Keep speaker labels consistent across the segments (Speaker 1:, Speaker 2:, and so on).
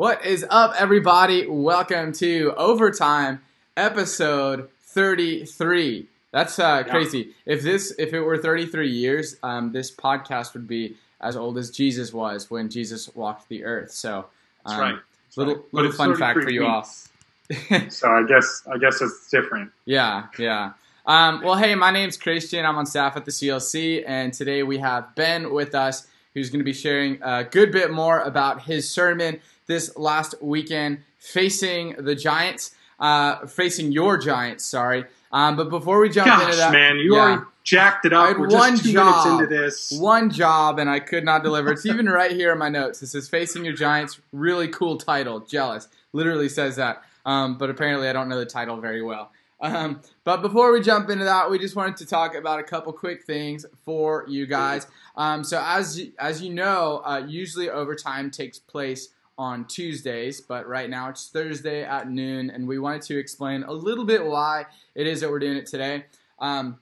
Speaker 1: What is up, everybody? Welcome to Overtime, episode 33. That's uh,
Speaker 2: Yeah.
Speaker 1: crazy. If this, if it were 33 years, um, this podcast would be as old as Jesus was when Jesus walked the earth. So,
Speaker 2: That's
Speaker 1: um,
Speaker 2: right. That's
Speaker 1: Little
Speaker 2: right.
Speaker 1: Little fun fact for you all.
Speaker 2: So I guess I guess it's different.
Speaker 1: Yeah, yeah. Um, well, hey, my name's Christian. I'm on staff at the CLC, and today we have Ben with us, who's going to be sharing a good bit more about his sermon this last weekend, facing the Giants, uh, facing your Giants. Sorry. Um, but before we jump into that,
Speaker 2: man, you
Speaker 1: yeah.
Speaker 2: already jacked it
Speaker 1: I
Speaker 2: up.
Speaker 1: had
Speaker 2: We're
Speaker 1: one
Speaker 2: just two
Speaker 1: job.
Speaker 2: minutes into this.
Speaker 1: one job, and I could not deliver. It's even right here in my notes. It says "Facing Your Giants." Really cool title. Jealous. Literally says that. Um, but apparently, I don't know the title very well. Um, but before we jump into that, we just wanted to talk about a couple quick things for you guys. Um, so as you, as you know, uh, usually overtime takes place on Tuesdays, but right now it's Thursday at noon, and we wanted to explain a little bit why it is that we're doing it today. Um,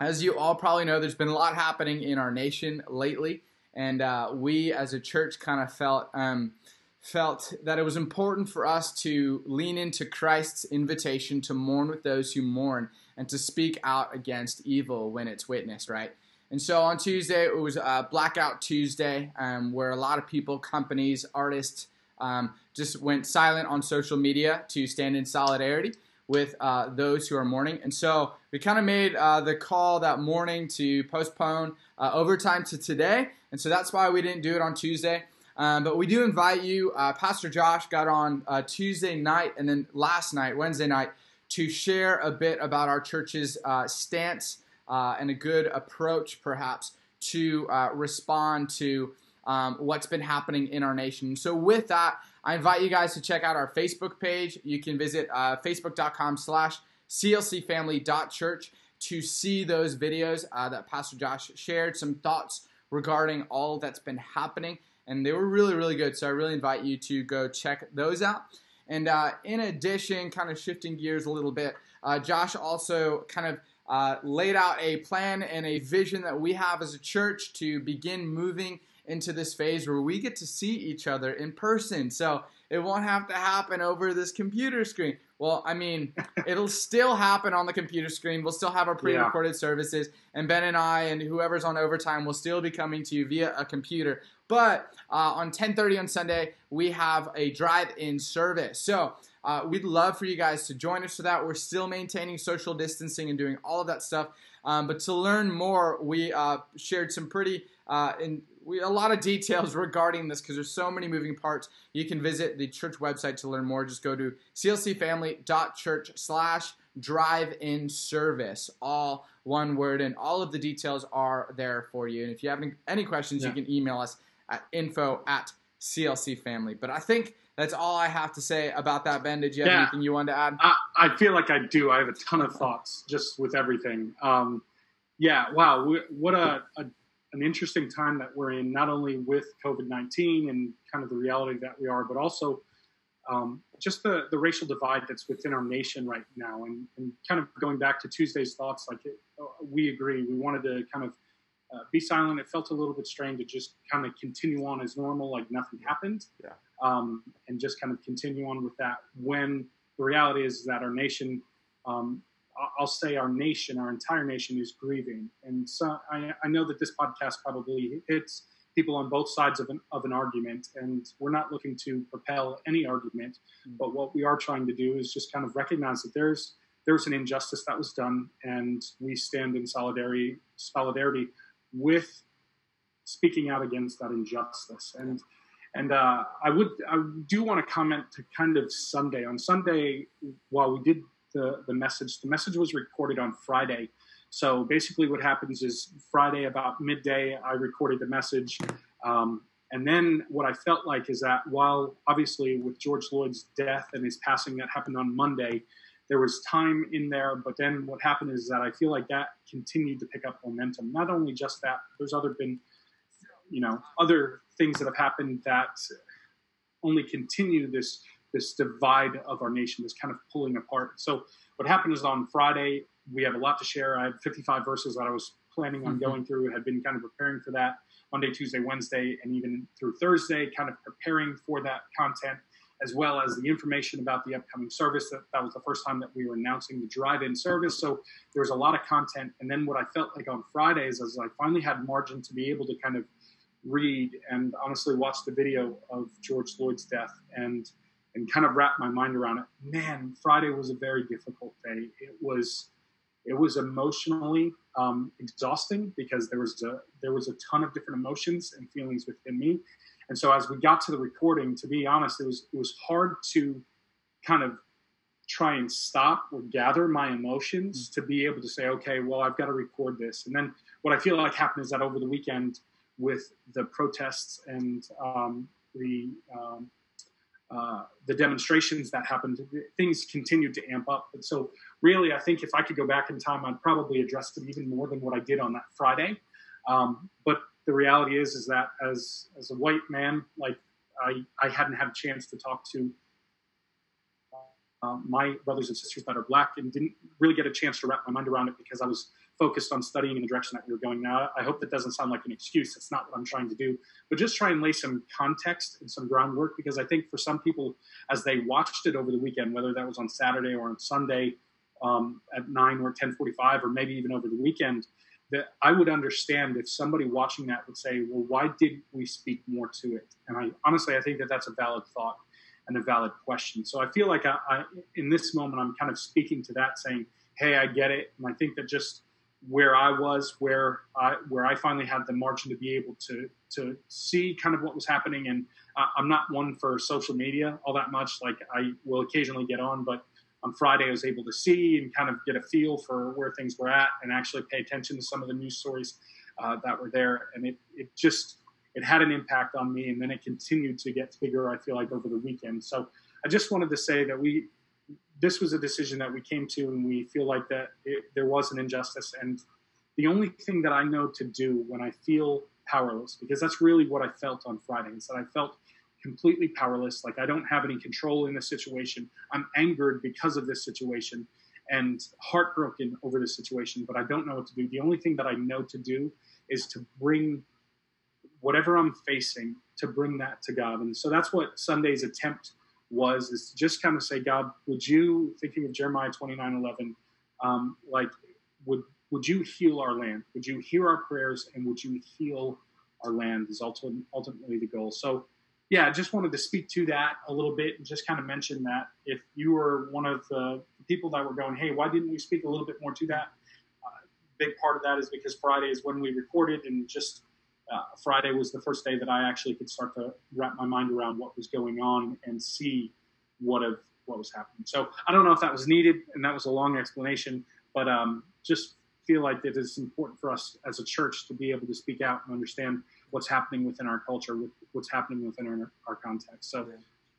Speaker 1: as you all probably know, there's been a lot happening in our nation lately, and uh, we as a church kind of felt um, felt that it was important for us to lean into Christ's invitation to mourn with those who mourn and to speak out against evil when it's witnessed, right? And so on Tuesday, it was Blackout Tuesday, um, where a lot of people, companies, artists um, just went silent on social media to stand in solidarity with uh, those who are mourning. And so we kind of made uh, the call that morning to postpone uh, overtime to today. And so that's why we didn't do it on Tuesday. Um, but we do invite you. Uh, Pastor Josh got on uh, Tuesday night and then last night, Wednesday night, to share a bit about our church's uh, stance and a good approach, perhaps, to respond to um, what's been happening in our nation. So, with that, I invite you guys to check out our Facebook page. You can visit uh, facebook.com slash clcfamily.church to see those videos uh, that Pastor Josh shared, some thoughts regarding all that's been happening. And they were really, really good. So I really invite you to go check those out. And uh, in addition, kind of shifting gears a little bit, uh, Josh also kind of uh, laid out a plan and a vision that we have as a church to begin moving into this phase where we get to see each other in person. So it won't have to happen over this computer screen. Well, I mean, it'll still happen on the computer screen. We'll still have our pre recorded services, and Ben and I and whoever's on overtime will still be coming to you via a computer. But uh, on 10:30 on Sunday, we have a drive-in service. So uh, we'd love for you guys to join us for that. We're still maintaining social distancing and doing all of that stuff. Um, but to learn more, we uh, shared some pretty uh, in, we, a lot of details regarding this because there's so many moving parts. You can visit the church website to learn more. Just go to clcfamily.church slash drive-in service, all one word, and all of the details are there for you. And if you have any, any questions,
Speaker 2: Yeah.
Speaker 1: you can email us at info at clcfamily. But I think that's all I have to say about that, Ben. Did you have
Speaker 2: Yeah.
Speaker 1: anything you wanted to add?
Speaker 2: I, I feel like I do. I have a ton of thoughts just with everything. Um, yeah, wow, we, what a, a an interesting time that we're in. Not only with COVID nineteen and kind of the reality that we are, but also um, just the the racial divide that's within our nation right now. And, and kind of going back to Tuesday's thoughts, like it, we agree, we wanted to kind of uh, be silent. It felt a little bit strange to just kind of continue on as normal, like nothing happened.
Speaker 1: Yeah.
Speaker 2: Um, and just kind of continue on with that when the reality is that our nation, um, I'll say our nation, our entire nation is grieving. And so I, I know that this podcast probably hits people on both sides of an, of an argument, and we're not looking to propel any argument.
Speaker 1: Mm.
Speaker 2: But what we are trying to do is just kind of recognize that there's there's an injustice that was done, and we stand in solidarity solidarity with speaking out against that injustice. And and uh, I would I do want to comment to kind of Sunday. On Sunday, while we did the the message, the message was recorded on Friday. So basically, what happens is Friday about midday, I recorded the message. Um, and then what I felt like is that while obviously with George Floyd's death and his passing that happened on Monday, there was time in there. But then what happened is that I feel like that continued to pick up momentum. Not only just that, there's other been, you know, other things that have happened that only continue this this divide of our nation, this kind of pulling apart. So what happened is on Friday we have a lot to share. I had 55 verses that I was planning on
Speaker 1: Mhm.
Speaker 2: going through. Had been kind of preparing for that. Monday, Tuesday, Wednesday, and even through Thursday, kind of preparing for that content, as well as the information about the upcoming service. That, that was the first time that we were announcing the drive in service. So there was a lot of content. And then what I felt like on Fridays is I finally had margin to be able to kind of read and honestly watch the video of George Floyd's death and and kind of wrap my mind around it. Man, Friday was a very difficult day. It was it was emotionally um, exhausting because there was a, there was a ton of different emotions and feelings within me. And so as we got to the recording, to be honest, it was it was hard to kind of try and stop or gather my emotions mm-hmm. to be able to say, okay, well, I've got to record this. And then what I feel like happened is that over the weekend, with the protests and um, the um, uh, the demonstrations that happened, things continued to amp up. And so, really, I think if I could go back in time, I'd probably address it even more than what I did on that Friday. Um, but the reality is, is that as as a white man, like I, I hadn't had a chance to talk to uh, my brothers and sisters that are black, and didn't really get a chance to wrap my mind around it because I was focused on studying in the direction that were going now. I hope that doesn't sound like an excuse. That's not what I'm trying to do. But just try and lay some context and some groundwork because I think for some people, as they watched it over the weekend, whether that was on Saturday or on Sunday um, at 9 or 10:45 or maybe even over the weekend, that I would understand if somebody watching that would say, "Well, why did we speak more to it?" And I honestly, I think that that's a valid thought and a valid question. So I feel like I, I in this moment, I'm kind of speaking to that, saying, "Hey, I get it," and I think that just where I was, where I where I finally had the margin to be able to to see kind of what was happening. And I'm not one for social media all that much. Like I will occasionally get on, but on Friday I was able to see and kind of get a feel for where things were at, and actually pay attention to some of the news stories uh, that were there. And it it just it had an impact on me, and then it continued to get bigger. I feel like over the weekend. So I just wanted to say that we this was a decision that we came to, and we feel like that it, there was an injustice. And the only thing that I know to do when I feel powerless, because that's really what I felt on Friday, is that I felt completely powerless, like I don't have any control in this situation. I'm angered because of this situation and heartbroken over this situation, but I don't know what to do. The only thing that I know to do is to bring whatever I'm facing to bring that to God. And so that's what Sunday's attempt was is to just kind of say, God, would you, thinking of Jeremiah 29 11, um, like, would, would you heal our land? Would you hear our prayers and would you heal our land is ultimately the goal. So, yeah, I just wanted to speak to that a little bit and just kind of mention that if you were one of the people that were going, hey, why didn't we speak a little bit more to that? Uh, big part of that is because Friday is when we recorded and just uh, Friday was the first day that I actually could start to wrap my mind around what was going on and see what of what was happening. So I don't know if that was needed, and that was a long explanation, but um, just feel like it is important for us as a church to be able to speak out and understand what's happening within our culture, what's happening within our, our context. So.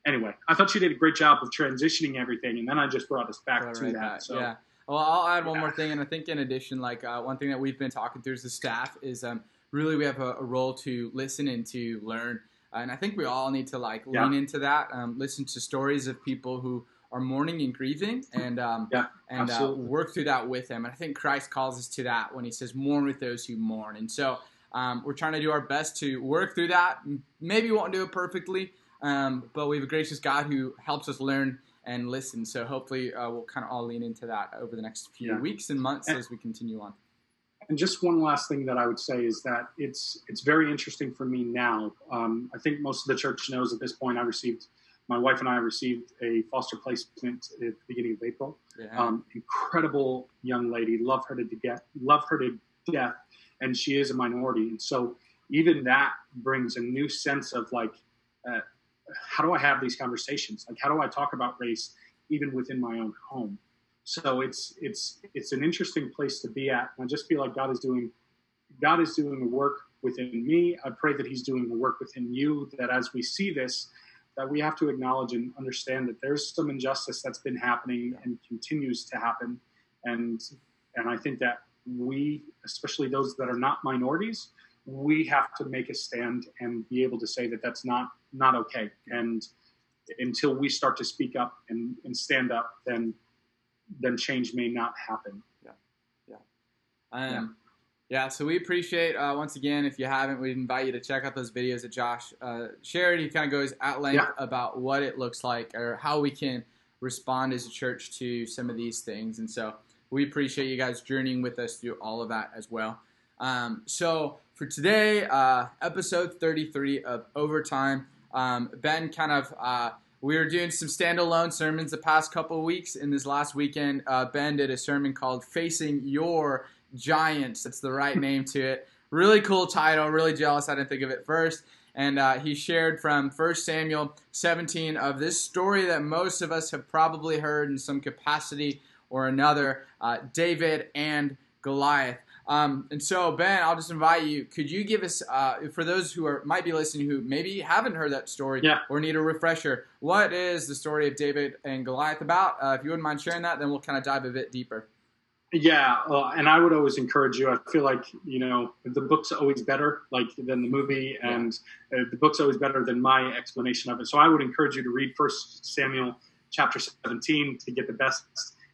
Speaker 2: Anyway, I thought you did a great job of transitioning everything, and then I just brought us back brought to right that. Back. So,
Speaker 1: yeah. Well, I'll add one yeah. more thing, and I think in addition, like uh, one thing that we've been talking through as the staff is um, really we have a, a role to listen and to learn. And I think we all need to like yeah. lean into that, um, listen to stories of people who are mourning and grieving, and um,
Speaker 2: yeah,
Speaker 1: and uh, work through that with them. And I think Christ calls us to that when He says, "Mourn with those who mourn." And so um, we're trying to do our best to work through that. Maybe we won't do it perfectly, um, but we have a gracious God who helps us learn and listen. So hopefully uh, we'll kind of all lean into that over the next few yeah. weeks and months and, as we continue on.
Speaker 2: And just one last thing that I would say is that it's it's very interesting for me now. Um, I think most of the church knows at this point. I received my wife and I received a foster placement at the beginning of April. Yeah. Um, incredible young lady, love her to get, love her to death, and she is a minority, and so even that brings a new sense of like, uh, how do I have these conversations? Like, how do I talk about race even within my own home? So it's it's it's an interesting place to be at. And I just feel like God is doing God is doing the work within me. I pray that He's doing the work within you. That as we see this, that we have to acknowledge and understand that there's some injustice that's been happening and continues to happen. And and I think that we, especially those that are not minorities, we have to make a stand and be able to say that that's not not okay. And until we start to speak up and, and stand up, then then change may not happen.
Speaker 1: Yeah, yeah, um, yeah. Yeah, so we appreciate uh, once again if you haven't, we invite you to check out those videos that Josh uh, shared. He kind of goes at length
Speaker 2: Yeah.
Speaker 1: about what it looks like or how we can respond as a church to some of these things, and so we appreciate you guys journeying with us through all of that as well. Um, so for today, uh, episode 33 of Overtime, um, Ben kind of uh, we were doing some standalone sermons the past couple weeks. In this last weekend, uh, Ben did a sermon called "Facing Your Giants." That's the right name to it. Really cool title. Really jealous I didn't think of it first. And uh, he shared from 1 Samuel 17 of this story that most of us have probably heard in some capacity or another uh, David and Goliath. Um, and so, Ben, I'll just invite you. Could you give us, uh, for those who are might be listening who maybe haven't heard that story
Speaker 2: Yeah.
Speaker 1: or need a refresher, what is the story of David and Goliath about? Uh, if you wouldn't mind sharing that, then we'll kind of dive a bit deeper.
Speaker 2: Yeah, uh, and I would always encourage you. I feel like you know the book's always better, like than the movie, and uh, the book's always better than my explanation of it. So I would encourage you to read First Samuel chapter 17 to get the best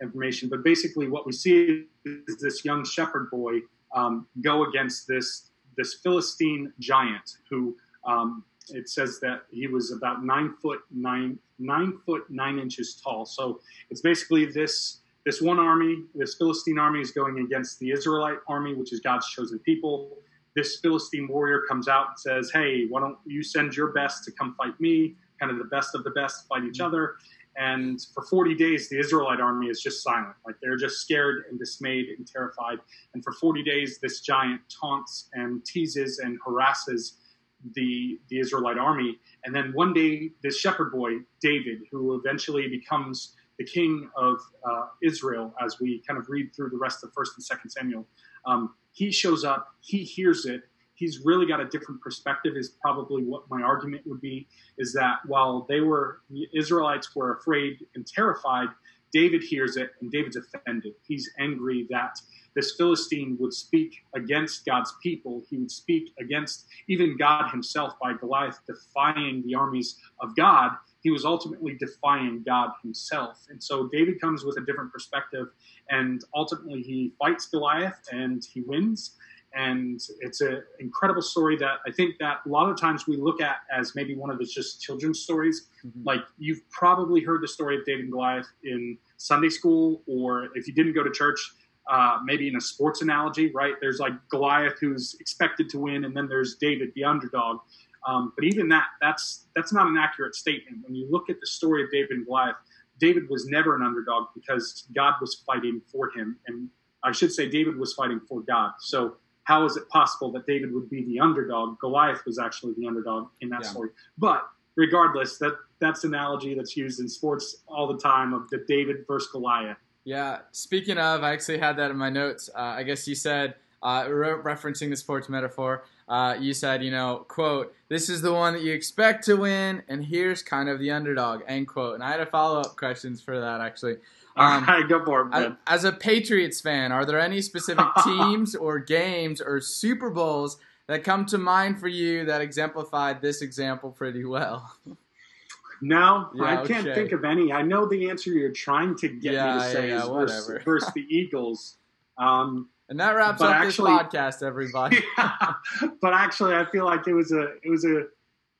Speaker 2: information. But basically, what we see is this young shepherd boy um, go against this this Philistine giant who um, it says that he was about nine foot nine nine foot nine inches tall. So it's basically this this one army, this Philistine army, is going against the Israelite army, which is God's chosen people. This Philistine warrior comes out and says, "Hey, why don't you send your best to come fight me? Kind of the best of the best fight each other." And for 40 days, the Israelite army is just silent. Like they're just scared and dismayed and terrified. And for 40 days, this giant taunts and teases and harasses the the Israelite army. And then one day, this shepherd boy, David, who eventually becomes the king of uh, Israel, as we kind of read through the rest of First and Second Samuel, um, he shows up. He hears it. He's really got a different perspective. Is probably what my argument would be. Is that while they were the Israelites were afraid and terrified, David hears it and David's offended. He's angry that this Philistine would speak against God's people. He would speak against even God himself by Goliath, defying the armies of God. He was ultimately defying God himself. And so David comes with a different perspective, and ultimately he fights Goliath and he wins. And it's an incredible story that I think that a lot of times we look at as maybe one of the just children's stories.
Speaker 1: Mhm.
Speaker 2: Like you've probably heard the story of David and Goliath in Sunday school, or if you didn't go to church, uh, maybe in a sports analogy, right? There's like Goliath who's expected to win, and then there's David, the underdog. Um, but even that, that's that's not an accurate statement. When you look at the story of David and Goliath, David was never an underdog because God was fighting for him, and I should say David was fighting for God. So how is it possible that David would be the underdog? Goliath was actually the underdog in that
Speaker 1: Yeah.
Speaker 2: story. But regardless, that that's analogy that's used in sports all the time of the David versus Goliath.
Speaker 1: Yeah. Speaking of, I actually had that in my notes. Uh, I guess you said, uh, re- referencing the sports metaphor, uh, you said, you know, quote, this is the one that you expect to win, and here's kind of the underdog, end quote. And I had a follow up questions for that, actually. Um,
Speaker 2: all right, go for it,
Speaker 1: as,
Speaker 2: man.
Speaker 1: as a Patriots fan, are there any specific teams or games or Super Bowls that come to mind for you that exemplified this example pretty well?
Speaker 2: No,
Speaker 1: Yeah,
Speaker 2: I can't
Speaker 1: okay.
Speaker 2: think of any. I know the answer you're trying to get
Speaker 1: Yeah,
Speaker 2: me to say
Speaker 1: yeah,
Speaker 2: is versus, versus the Eagles. Um,
Speaker 1: And that wraps up
Speaker 2: actually-
Speaker 1: this podcast, everybody.
Speaker 2: but actually, I feel like it was a it was a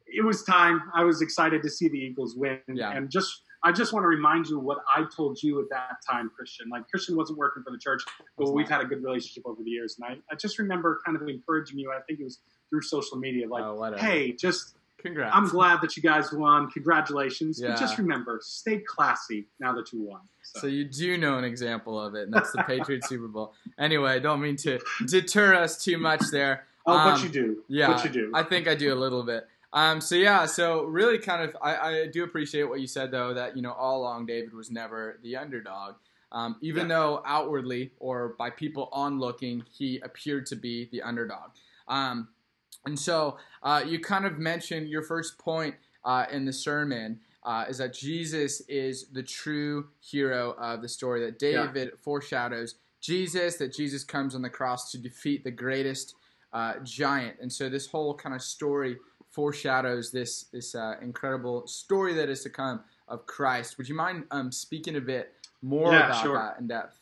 Speaker 2: it was time. I was excited to see the Eagles win, and just I just want to remind you what I told you at that time, Christian. Like Christian wasn't working for the church, but we've had a good relationship over the years, and I, I just remember kind of encouraging you. I think it was through social media, like,
Speaker 1: oh,
Speaker 2: hey, just
Speaker 1: Congrats.
Speaker 2: I'm glad that you guys won. Congratulations.
Speaker 1: Yeah.
Speaker 2: But just remember, stay classy now that you won. So,
Speaker 1: So you do know an example of it, and that's the Patriots Super Bowl. Anyway, I don't mean to deter us too much there.
Speaker 2: oh,
Speaker 1: um,
Speaker 2: but you do.
Speaker 1: Yeah,
Speaker 2: But you do.
Speaker 1: I think I do a little bit. Um, so yeah, so really kind of, I, I do appreciate what you said though, that you know all along David was never the underdog, um, even
Speaker 2: Yeah.
Speaker 1: though outwardly or by people on looking, he appeared to be the underdog. Um, and so uh, you kind of mentioned your first point uh, in the sermon uh, is that Jesus is the true hero of the story. That
Speaker 2: Yeah.
Speaker 1: David foreshadows Jesus. That Jesus comes on the cross to defeat the greatest uh, giant. And so this whole kind of story foreshadows this this uh, incredible story that is to come of Christ. Would you mind um, speaking a bit more
Speaker 2: Yeah,
Speaker 1: about
Speaker 2: sure.
Speaker 1: that in depth?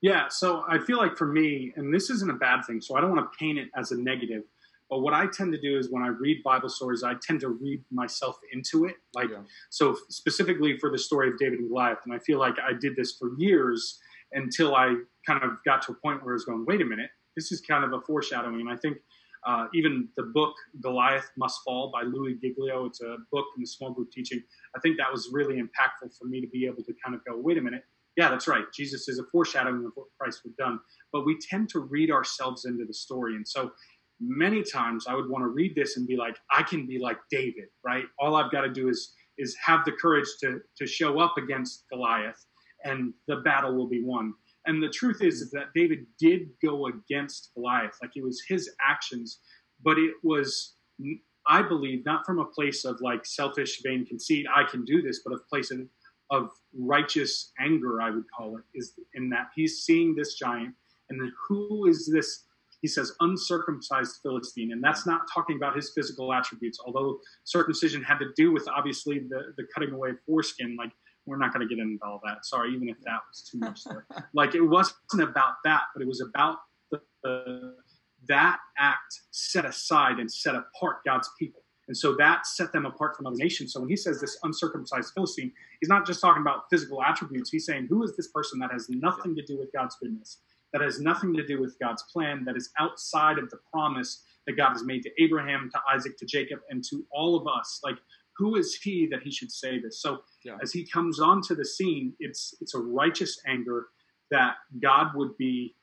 Speaker 2: Yeah, so I feel like for me, and this isn't a bad thing, so I don't want to paint it as a negative. But what I tend to do is when I read Bible stories, I tend to read myself into it. Like,
Speaker 1: Yeah.
Speaker 2: so specifically for the story of David and Goliath, and I feel like I did this for years until I kind of got to a point where I was going, wait a minute, this is kind of a foreshadowing. And I think uh, even the book Goliath Must Fall by Louis Giglio, it's a book in the small group teaching. I think that was really impactful for me to be able to kind of go, wait a minute, yeah, that's right. Jesus is a foreshadowing of what Christ would done. But we tend to read ourselves into the story. And so many times I would want to read this and be like, I can be like David, right? All I've got to do is is have the courage to to show up against Goliath and the battle will be won. And the truth is, is that David did go against Goliath. Like it was his actions, but it was I believe not from a place of like selfish vain conceit, I can do this, but a place of, of righteous anger, I would call it, is in that he's seeing this giant and then who is this he says uncircumcised Philistine, and that's not talking about his physical attributes. Although circumcision had to do with obviously the, the cutting away of foreskin, like we're not going to get into all that. Sorry, even if that was too much there. like it wasn't about that, but it was about the, the that act set aside and set apart God's people. And so that set them apart from other nations. So when he says this uncircumcised Philistine, he's not just talking about physical attributes. He's saying, who is this person that has nothing to do with God's goodness? that has nothing to do with God's plan, that is outside of the promise that God has made to Abraham, to Isaac, to Jacob, and to all of us. Like, who is he that he should say this? So
Speaker 1: Yeah.
Speaker 2: as he comes onto the scene, it's it's a righteous anger that God would be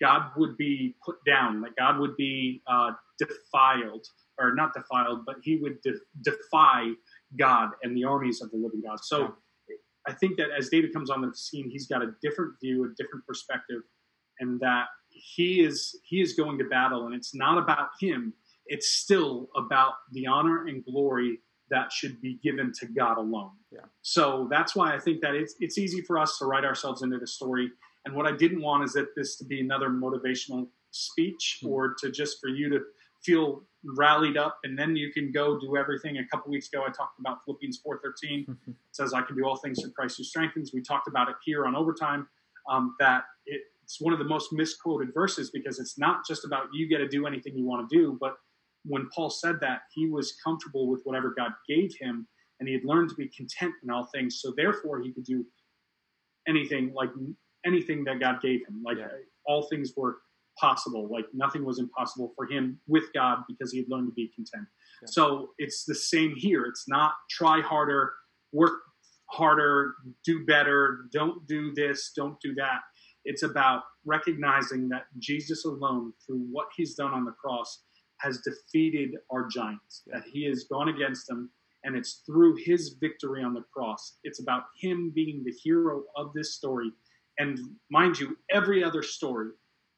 Speaker 2: God would be put down, that God would be uh, defiled, or not defiled, but he would de- defy God and the armies of the living God. So
Speaker 1: Yeah.
Speaker 2: I think that as David comes on the scene, he's got a different view, a different perspective, and that he is he is going to battle, and it's not about him. It's still about the honor and glory that should be given to God alone.
Speaker 1: Yeah.
Speaker 2: So that's why I think that it's it's easy for us to write ourselves into the story. And what I didn't want is that this to be another motivational speech
Speaker 1: Hmm.
Speaker 2: or to just for you to feel rallied up and then you can go do everything. A couple weeks ago I talked about Philippians 4:13 it says I can do all things through Christ who strengthens. We talked about it here on overtime. Um, that it, it's one of the most misquoted verses because it's not just about you get to do anything you want to do, but when Paul said that, he was comfortable with whatever God gave him, and he had learned to be content in all things. So therefore, he could do anything like anything that God gave him. Like
Speaker 1: Yeah.
Speaker 2: all things were possible. Like nothing was impossible for him with God because he had learned to be content.
Speaker 1: Yeah.
Speaker 2: So it's the same here. It's not try harder, work harder, do better, don't do this, don't do that. It's about recognizing that Jesus alone, through what he's done on the cross, has defeated our giants, that he has gone against them. And it's through his victory on the cross. It's about him being the hero of this story. And mind you, every other story,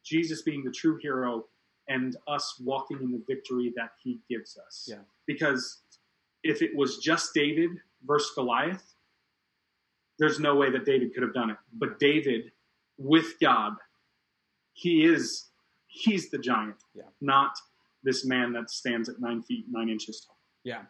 Speaker 2: Jesus being the true hero and us walking in the victory that he gives us.
Speaker 1: Yeah.
Speaker 2: Because if it was just David versus Goliath, there's no way that David could have done it. But David, with God, he is he's the giant,
Speaker 1: Yeah.
Speaker 2: not this man that stands at nine feet nine inches tall.
Speaker 1: Yeah.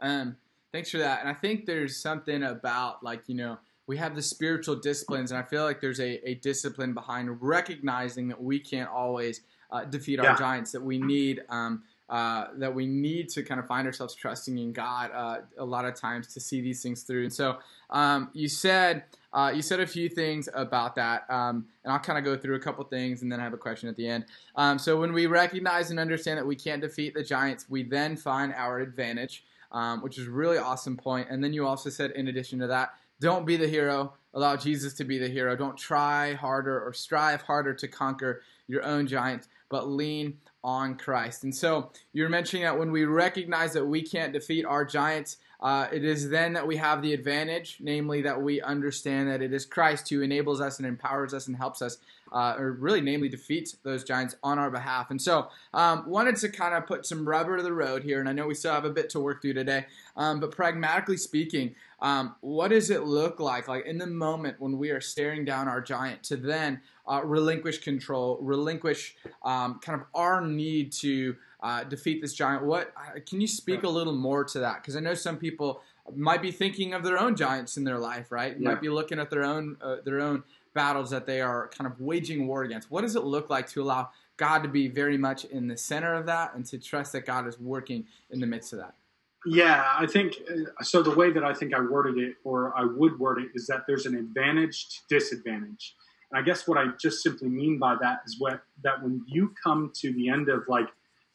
Speaker 1: Um, thanks for that. And I think there's something about like, you know, we have the spiritual disciplines, and I feel like there's a, a discipline behind recognizing that we can't always uh, defeat our
Speaker 2: Yeah.
Speaker 1: giants, that we need um, uh, that we need to kind of find ourselves trusting in God uh, a lot of times to see these things through. And so um, you said uh, you said a few things about that, um, and I'll kind of go through a couple things, and then I have a question at the end. Um, so when we recognize and understand that we can't defeat the giants, we then find our advantage, um, which is a really awesome point. And then you also said, in addition to that, don't be the hero. Allow Jesus to be the hero. Don't try harder or strive harder to conquer your own giants, but lean on Christ. And so you're mentioning that when we recognize that we can't defeat our giants, uh, it is then that we have the advantage, namely that we understand that it is Christ who enables us and empowers us and helps us, uh, or really, namely, defeats those giants on our behalf. And so, um, wanted to kind of put some rubber to the road here, and I know we still have a bit to work through today, um, but pragmatically speaking, um, what does it look like, like in the moment when we are staring down our giant, to then uh, relinquish control, relinquish um, kind of our need to uh, defeat this giant? What uh, can you speak a little more to that? Because I know some people might be thinking of their own giants in their life, right?
Speaker 2: Yeah.
Speaker 1: Might be looking at their own uh, their own battles that they are kind of waging war against. What does it look like to allow God to be very much in the center of that and to trust that God is working in the midst of that?
Speaker 2: Yeah, I think uh, so. The way that I think I worded it, or I would word it, is that there's an advantage to disadvantage. And I guess what I just simply mean by that is what that when you come to the end of like,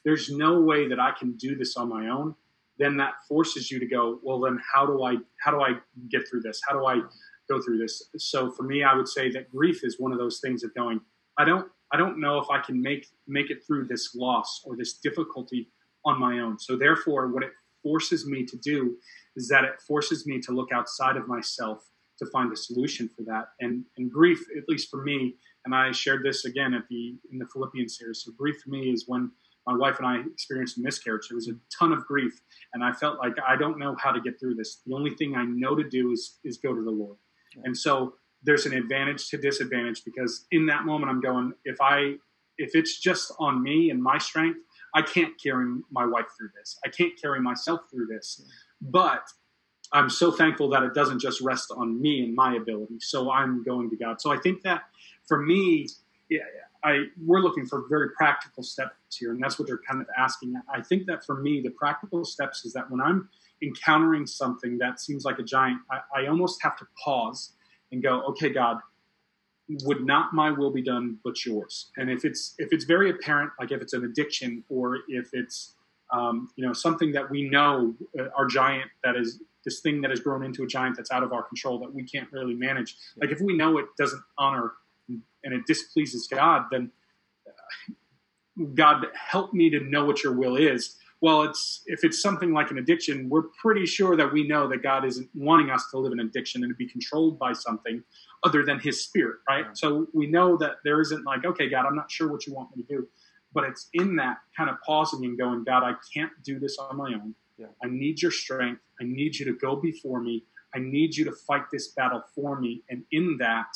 Speaker 2: there's no way that I can do this on my own, then that forces you to go, well, then how do I how do I get through this? How do I go through this? So for me, I would say that grief is one of those things of going, I don't I don't know if I can make make it through this loss or this difficulty on my own. So therefore, what it forces me to do is that it forces me to look outside of myself to find a solution for that. And, and grief, at least for me, and I shared this again at the in the Philippians series. So grief for me is when my wife and I experienced a miscarriage. There was a ton of grief, and I felt like I don't know how to get through this. The only thing I know to do is is go to the Lord. And so there's an advantage to disadvantage because in that moment I'm going, if I if it's just on me and my strength, I can't carry my wife through this. I can't carry myself through this. But I'm so thankful that it doesn't just rest on me and my ability. So I'm going to God. So I think that for me, yeah, I we're looking for very practical steps here, and that's what they're kind of asking. I think that for me, the practical steps is that when I'm encountering something that seems like a giant, I, I almost have to pause and go, "Okay, God, would not my will be done but yours? And if it's if it's very apparent like if it's an addiction or if it's um, you know something that we know uh, our giant that is this thing that has grown into a giant that's out of our control that we can't really manage like if we know it doesn't honor and it displeases god then uh, god help me to know what your will is well it's if it's something like an addiction we're pretty sure that we know that god isn't wanting us to live in addiction and to be controlled by something other than his spirit, right? Yeah. So we know that there isn't like, okay, God, I'm not sure what you want me to do. But it's in that kind of pausing and going, God, I can't do this on my own. Yeah. I need your strength. I need you to go before me. I need you to fight this battle for me. And in that,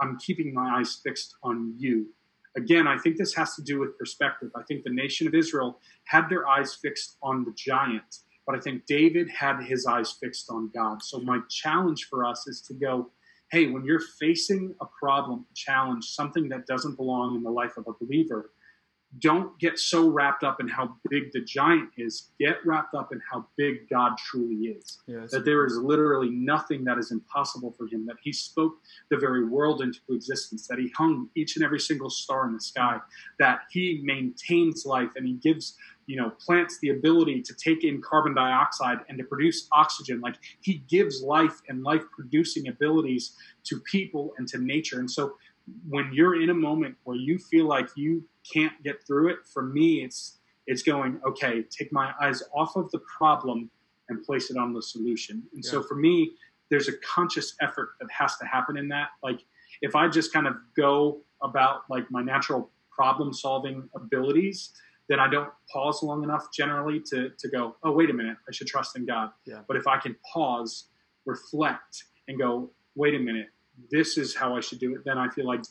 Speaker 2: I'm keeping my eyes fixed on you. Again, I think this has to do with perspective. I think the nation of Israel had their eyes fixed on the giant, but I think David had his eyes fixed on God. So my challenge for us is to go, hey, when you're facing a problem, a challenge, something that doesn't belong in the life of a believer, don't get so wrapped up in how big the giant is. Get wrapped up in how big God truly is. Yes. That there is literally nothing that is impossible for him. That he spoke the very world into existence. That he hung each and every single star in the sky. That he maintains life and he gives you know plants the ability to take in carbon dioxide and to produce oxygen like he gives life and life producing abilities to people and to nature and so when you're in a moment where you feel like you can't get through it for me it's it's going okay take my eyes off of the problem and place it on the solution and yeah. so for me there's a conscious effort that has to happen in that like if i just kind of go about like my natural problem solving abilities then I don't pause long enough generally to, to go, oh, wait a minute, I should trust in God. Yeah. But if I can pause, reflect, and go, wait a minute, this is how I should do it, then I feel like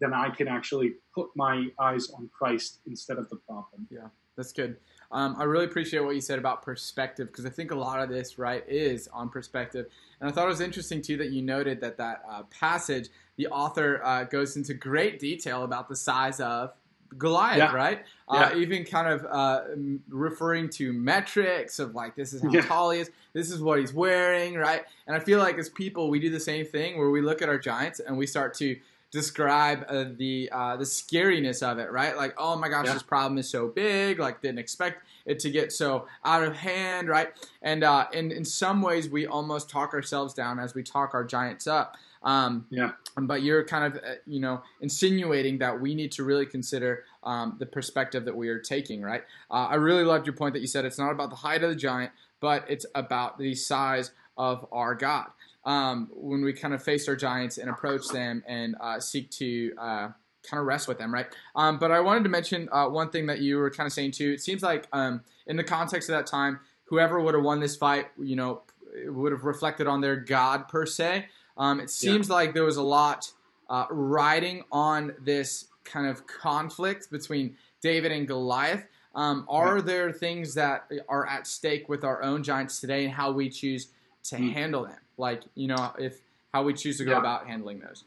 Speaker 2: then I can actually put my eyes on Christ instead of the problem.
Speaker 1: Yeah, that's good. Um, I really appreciate what you said about perspective because I think a lot of this, right, is on perspective. And I thought it was interesting too that you noted that that uh, passage, the author uh, goes into great detail about the size of Goliath, yeah. right? Uh, yeah. even kind of uh, referring to metrics of like this is how yeah. tall he is, this is what he's wearing, right? And I feel like as people, we do the same thing where we look at our giants and we start to describe uh, the uh, the scariness of it, right? Like, oh my gosh, this problem is so big, like didn't expect it to get so out of hand, right? And uh, in in some ways, we almost talk ourselves down as we talk our giants up. Um, yeah. But you're kind of, uh, you know, insinuating that we need to really consider um, the perspective that we are taking, right? Uh, I really loved your point that you said it's not about the height of the giant, but it's about the size of our God. Um, when we kind of face our giants and approach them and uh, seek to uh, kind of rest with them, right? Um, but I wanted to mention uh, one thing that you were kind of saying too. It seems like um, in the context of that time, whoever would have won this fight, you know, would have reflected on their God per se. Um, it seems yeah. like there was a lot uh, riding on this kind of conflict between David and Goliath. Um, are there things that are at stake with our own giants today and how we choose to mm. handle them? Like, you know, if how we choose to go yeah. about handling those?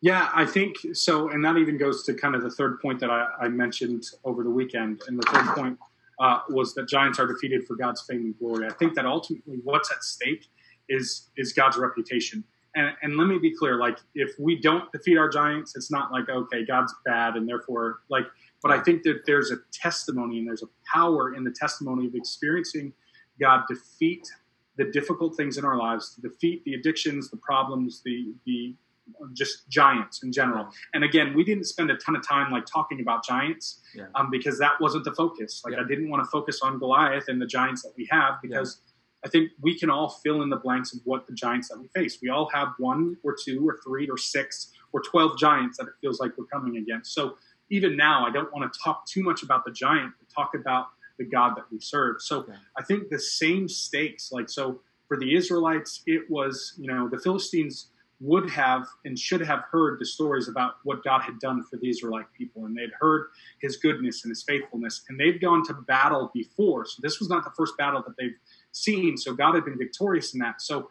Speaker 2: Yeah, I think so. And that even goes to kind of the third point that I, I mentioned over the weekend. And the third point uh, was that giants are defeated for God's fame and glory. I think that ultimately what's at stake is is God's reputation. And, and let me be clear, like if we don't defeat our giants, it's not like okay, God's bad, and therefore like. But I think that there's a testimony and there's a power in the testimony of experiencing God defeat the difficult things in our lives, to defeat the addictions, the problems, the the just giants in general. And again, we didn't spend a ton of time like talking about giants yeah. um, because that wasn't the focus. Like yeah. I didn't want to focus on Goliath and the giants that we have because. I think we can all fill in the blanks of what the giants that we face. We all have one or two or three or six or twelve giants that it feels like we're coming against. So even now, I don't want to talk too much about the giant, but talk about the God that we serve. So I think the same stakes, like so for the Israelites, it was you know the Philistines would have and should have heard the stories about what God had done for the Israelite people, and they'd heard His goodness and His faithfulness, and they'd gone to battle before. So this was not the first battle that they've seen. So God had been victorious in that. So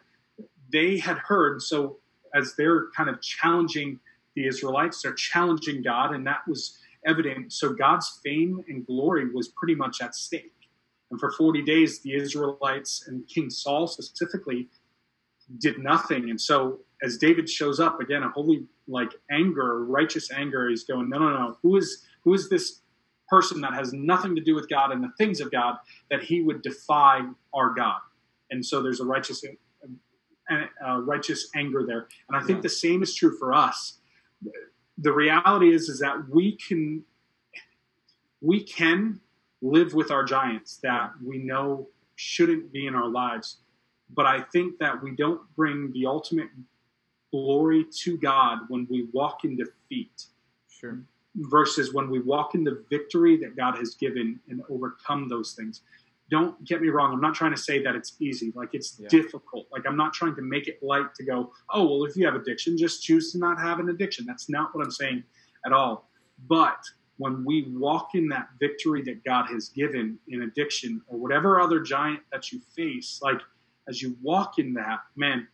Speaker 2: they had heard. So as they're kind of challenging the Israelites, they're challenging God, and that was evident. So God's fame and glory was pretty much at stake. And for 40 days, the Israelites and King Saul specifically did nothing. And so as David shows up again, a holy like anger, righteous anger, he's going, no, no, no. Who is who is this person that has nothing to do with God and the things of God that he would defy our God? And so there's a righteous uh, righteous anger there. And I think yeah. the same is true for us. The reality is is that we can we can live with our giants that we know shouldn't be in our lives. But I think that we don't bring the ultimate glory to God when we walk in defeat.
Speaker 1: Sure.
Speaker 2: Versus when we walk in the victory that God has given and overcome those things. Don't get me wrong. I'm not trying to say that it's easy. Like it's yeah. difficult. Like I'm not trying to make it light to go, oh, well, if you have addiction, just choose to not have an addiction. That's not what I'm saying at all. But when we walk in that victory that God has given in addiction or whatever other giant that you face, like as you walk in that, man,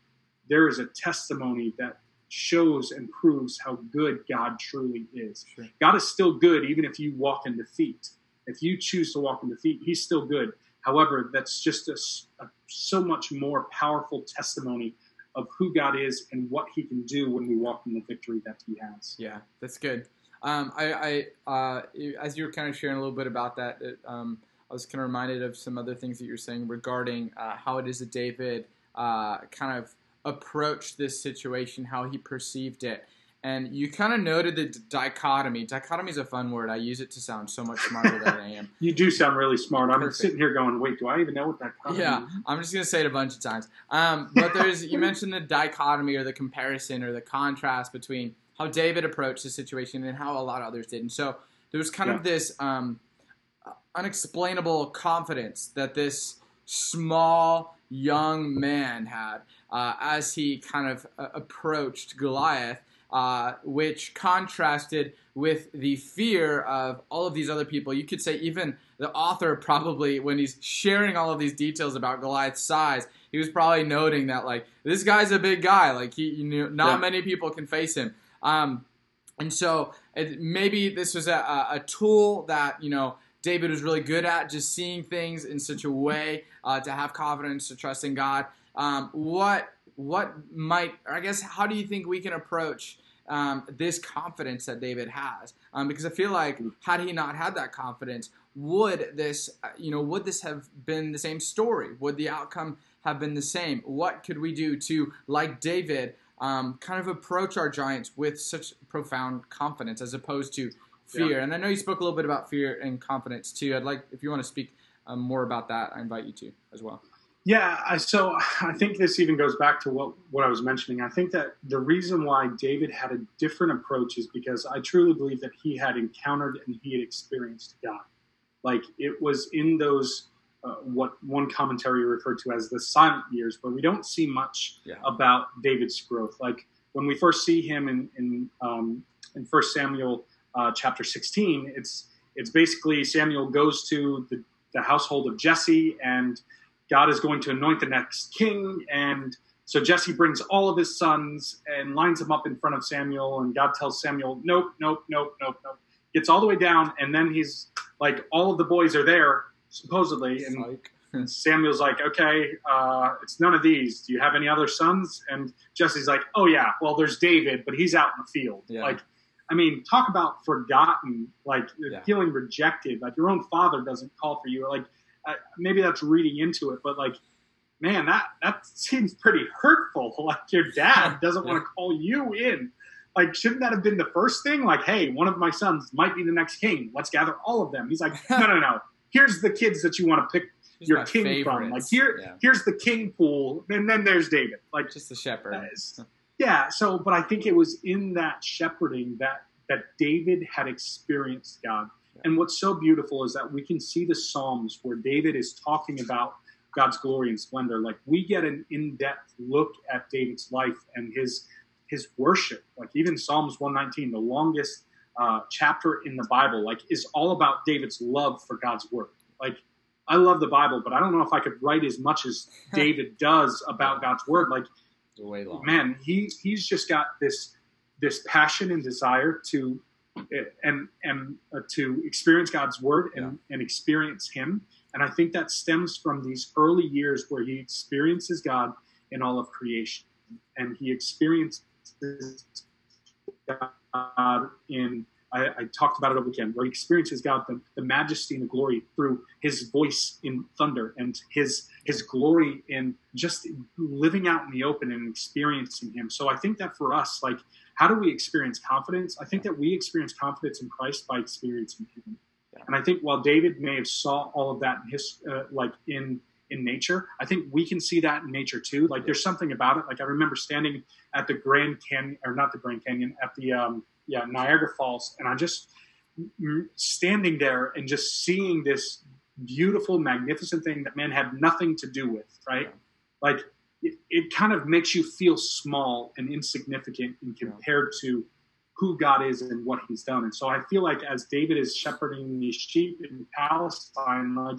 Speaker 2: there is a testimony that shows and proves how good God truly is. Sure. God is still good even if you walk in defeat. If you choose to walk in defeat, He's still good. However, that's just a, a, so much more powerful testimony of who God is and what He can do when we walk in the victory that He has.
Speaker 1: Yeah, that's good. Um, I, I uh, as you were kind of sharing a little bit about that, it, um, I was kind of reminded of some other things that you're saying regarding uh, how it is that David uh, kind of approached this situation, how he perceived it. And you kind of noted the dichotomy. Dichotomy is a fun word. I use it to sound so much smarter than I am.
Speaker 2: you do sound really smart. I'm Perfect. sitting here going, "Wait, do I even know what dichotomy?"
Speaker 1: Yeah, I'm just gonna say it a bunch of times. Um, but there's you mentioned the dichotomy or the comparison or the contrast between how David approached the situation and how a lot of others did. And so there's kind yeah. of this um, unexplainable confidence that this small young man had uh, as he kind of uh, approached Goliath, uh, which contrasted with the fear of all of these other people. You could say even the author probably, when he's sharing all of these details about Goliath's size, he was probably noting that like this guy's a big guy. Like he, you know, not yeah. many people can face him. Um, and so it, maybe this was a, a tool that you know David was really good at, just seeing things in such a way uh, to have confidence, to trust in God. Um, what what might I guess how do you think we can approach um, this confidence that David has? Um, because I feel like had he not had that confidence, would this uh, you know would this have been the same story? Would the outcome have been the same? What could we do to like David? Um, kind of approach our giants with such profound confidence as opposed to fear. Yeah. And I know you spoke a little bit about fear and confidence too. I'd like if you want to speak um, more about that, I invite you to as well.
Speaker 2: Yeah, so I think this even goes back to what, what I was mentioning. I think that the reason why David had a different approach is because I truly believe that he had encountered and he had experienced God. Like it was in those, uh, what one commentary referred to as the silent years, where we don't see much yeah. about David's growth. Like when we first see him in, in, um, in 1 Samuel uh, chapter 16, it's, it's basically Samuel goes to the, the household of Jesse and God is going to anoint the next king, and so Jesse brings all of his sons and lines them up in front of Samuel, and God tells Samuel, "Nope, nope, nope, nope, nope." Gets all the way down, and then he's like, all of the boys are there supposedly, and
Speaker 1: Like,
Speaker 2: Samuel's like, "Okay, uh, it's none of these. Do you have any other sons?" And Jesse's like, "Oh yeah, well, there's David, but he's out in the field."
Speaker 1: Yeah.
Speaker 2: Like, I mean, talk about forgotten, like
Speaker 1: Yeah.
Speaker 2: feeling rejected. Like your own father doesn't call for you. Like uh, maybe that's reading into it, but like, man, that that seems pretty hurtful. Like your dad doesn't want to call you in. Like, shouldn't that have been the first thing? Like, hey, one of my sons might be the next king. Let's gather all of them. He's like, no, no, no. Here's the kids that you want to pick
Speaker 1: Here's
Speaker 2: your king from. Like here,
Speaker 1: Yeah.
Speaker 2: here's the king pool, and then there's David. Like
Speaker 1: just the shepherd.
Speaker 2: is- yeah. So, but I think it was in that shepherding that that David had experienced God. And what's so beautiful is that we can see the Psalms where David is talking about God's glory and splendor. Like we get an in-depth look at David's life and his his worship. Like even Psalms 119, the longest uh, chapter in the Bible, like is all about David's love for God's word. Like I love the Bible, but I don't know if I could write as much as David does about God's word. Like
Speaker 1: Way long.
Speaker 2: man, he he's just got this this passion and desire to and and uh, to experience God's word and, and experience Him. And I think that stems from these early years where he experiences God in all of creation, and he experiences God in. I, I talked about it over the weekend, where he experiences God, the, the majesty and the glory through His voice in thunder and His His glory in just living out in the open and experiencing Him. So I think that for us, like, how do we experience confidence? I think that we experience confidence in Christ by experiencing Him. And I think while David may have saw all of that in his, uh, like in in nature, I think we can see that in nature too. Like there's something about it. Like I remember standing at the Grand Canyon, or not the Grand Canyon, at the um, yeah Niagara Falls, and I'm just standing there and just seeing this beautiful, magnificent thing that man had nothing to do with, right? Like it, it kind of makes you feel small and insignificant in compared to who God is and what He's done. And so I feel like as David is shepherding these sheep in Palestine, like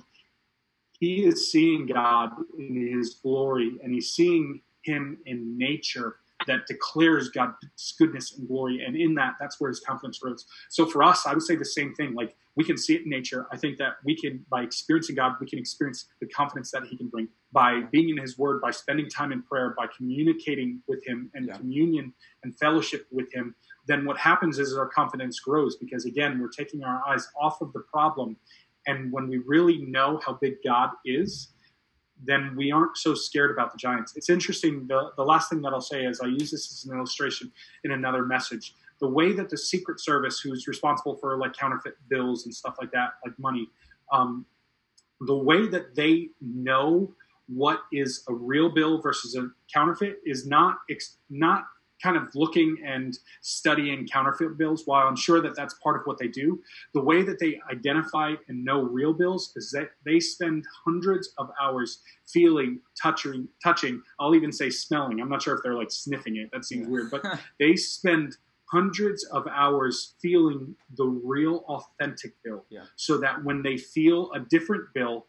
Speaker 2: he is seeing God in His glory, and he's seeing Him in nature that declares God's goodness and glory. And in that, that's where his confidence grows. So for us, I would say the same thing. Like we can see it in nature. I think that we can, by experiencing God, we can experience the confidence that He can bring by being in His Word, by spending time in prayer, by communicating with Him and
Speaker 1: Yeah.
Speaker 2: communion and fellowship with Him. Then what happens is our confidence grows because again, we're taking our eyes off of the problem. And when we really know how big God is, then we aren't so scared about the Giants. It's interesting. The, the last thing that I'll say is I use this as an illustration in another message. The way that the Secret Service, who's responsible for like counterfeit bills and stuff like that, like money, um, the way that they know what is a real bill versus a counterfeit is not ex- not kind of looking and studying counterfeit bills. While I'm sure that that's part of what they do, the way that they identify and know real bills is that they spend hundreds of hours feeling, touching, touching. I'll even say smelling. I'm not sure if they're like sniffing it. That seems
Speaker 1: Yeah.
Speaker 2: weird, but they spend hundreds of hours feeling the real authentic bill
Speaker 1: Yeah.
Speaker 2: so that when they feel a different bill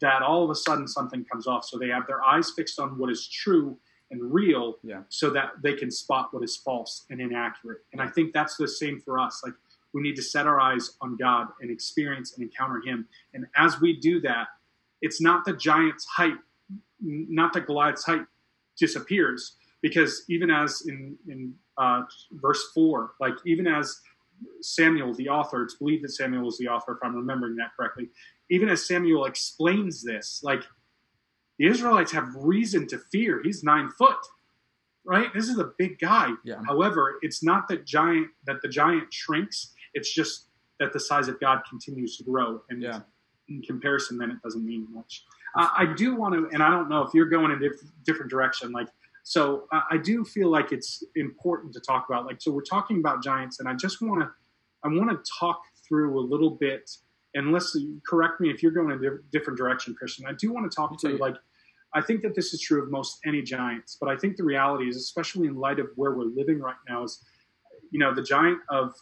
Speaker 2: that all of a sudden something comes off so they have their eyes fixed on what is true and real
Speaker 1: Yeah.
Speaker 2: so that they can spot what is false and inaccurate and i think that's the same for us like we need to set our eyes on god and experience and encounter him and as we do that it's not the giant's height not the goliath's height disappears because even as in in uh, verse four, like even as Samuel, the author, it's believed that Samuel was the author, if I'm remembering that correctly. Even as Samuel explains this, like the Israelites have reason to fear. He's nine foot, right? This is a big guy.
Speaker 1: Yeah.
Speaker 2: However, it's not that giant that the giant shrinks. It's just that the size of God continues to grow, and
Speaker 1: Yeah.
Speaker 2: in comparison, then it doesn't mean much. Uh, I do want to, and I don't know if you're going in a diff- different direction. Like, so I, I do feel like it's important to talk about. Like, so we're talking about giants, and I just want to, I want to talk through a little bit. And let's correct me if you're going in a diff- different direction, Christian. I do want to talk
Speaker 1: to
Speaker 2: like. I think that this is true of most any giants, but I think the reality is, especially in light of where we're living right now, is you know the giant of,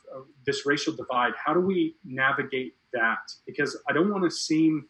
Speaker 2: this racial divide. How do we navigate that? Because I don't want to seem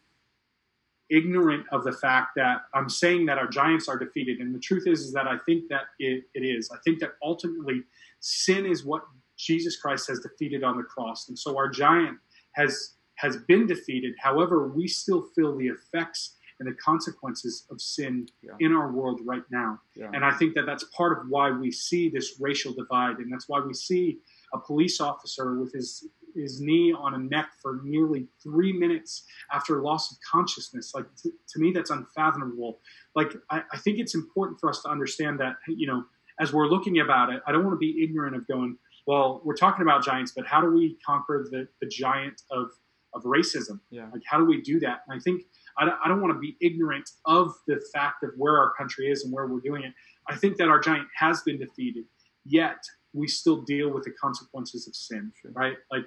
Speaker 2: ignorant of the fact that I'm saying that our giants are defeated. And the truth is, is that I think that it, it is. I think that ultimately sin is what Jesus Christ has defeated on the cross. And so our giant has has been defeated. However, we still feel the effects and the consequences of sin yeah. in our world right now. Yeah. And I think that that's part of why we see this racial divide. And that's why we see a police officer with his his knee on a neck for nearly three minutes after loss of consciousness. Like to, to me, that's unfathomable. Like I, I think it's important for us to understand that you know as we're looking about it, I don't want to be ignorant of going. Well, we're talking about giants, but how do we conquer the, the giant of of racism?
Speaker 1: Yeah.
Speaker 2: Like how do we do that? And I think I don't, I don't want to be ignorant of the fact of where our country is and where we're doing it. I think that our giant has been defeated, yet we still deal with the consequences of sin, sure. right? Like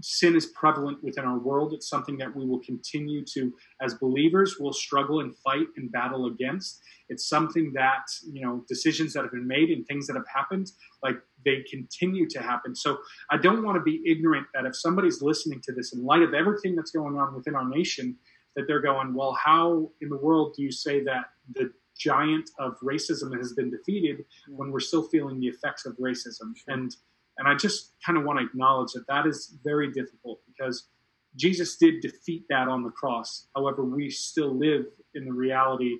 Speaker 2: sin is prevalent within our world. It's something that we will continue to, as believers, will struggle and fight and battle against. It's something that, you know, decisions that have been made and things that have happened, like they continue to happen. So I don't want to be ignorant that if somebody's listening to this in light of everything that's going on within our nation, that they're going, well, how in the world do you say that the giant of racism has been defeated when we're still feeling the effects of racism? And and I just kind of want to acknowledge that that is very difficult because Jesus did defeat that on the cross. However, we still live in the reality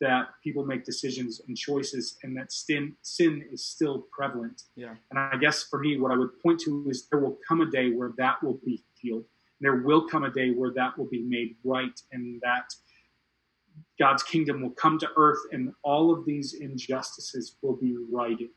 Speaker 2: that people make decisions and choices and that sin sin is still prevalent.
Speaker 1: Yeah.
Speaker 2: And I guess for me what I would point to is there will come a day where that will be healed. There will come a day where that will be made right and that God's kingdom will come to earth and all of these injustices will be righted.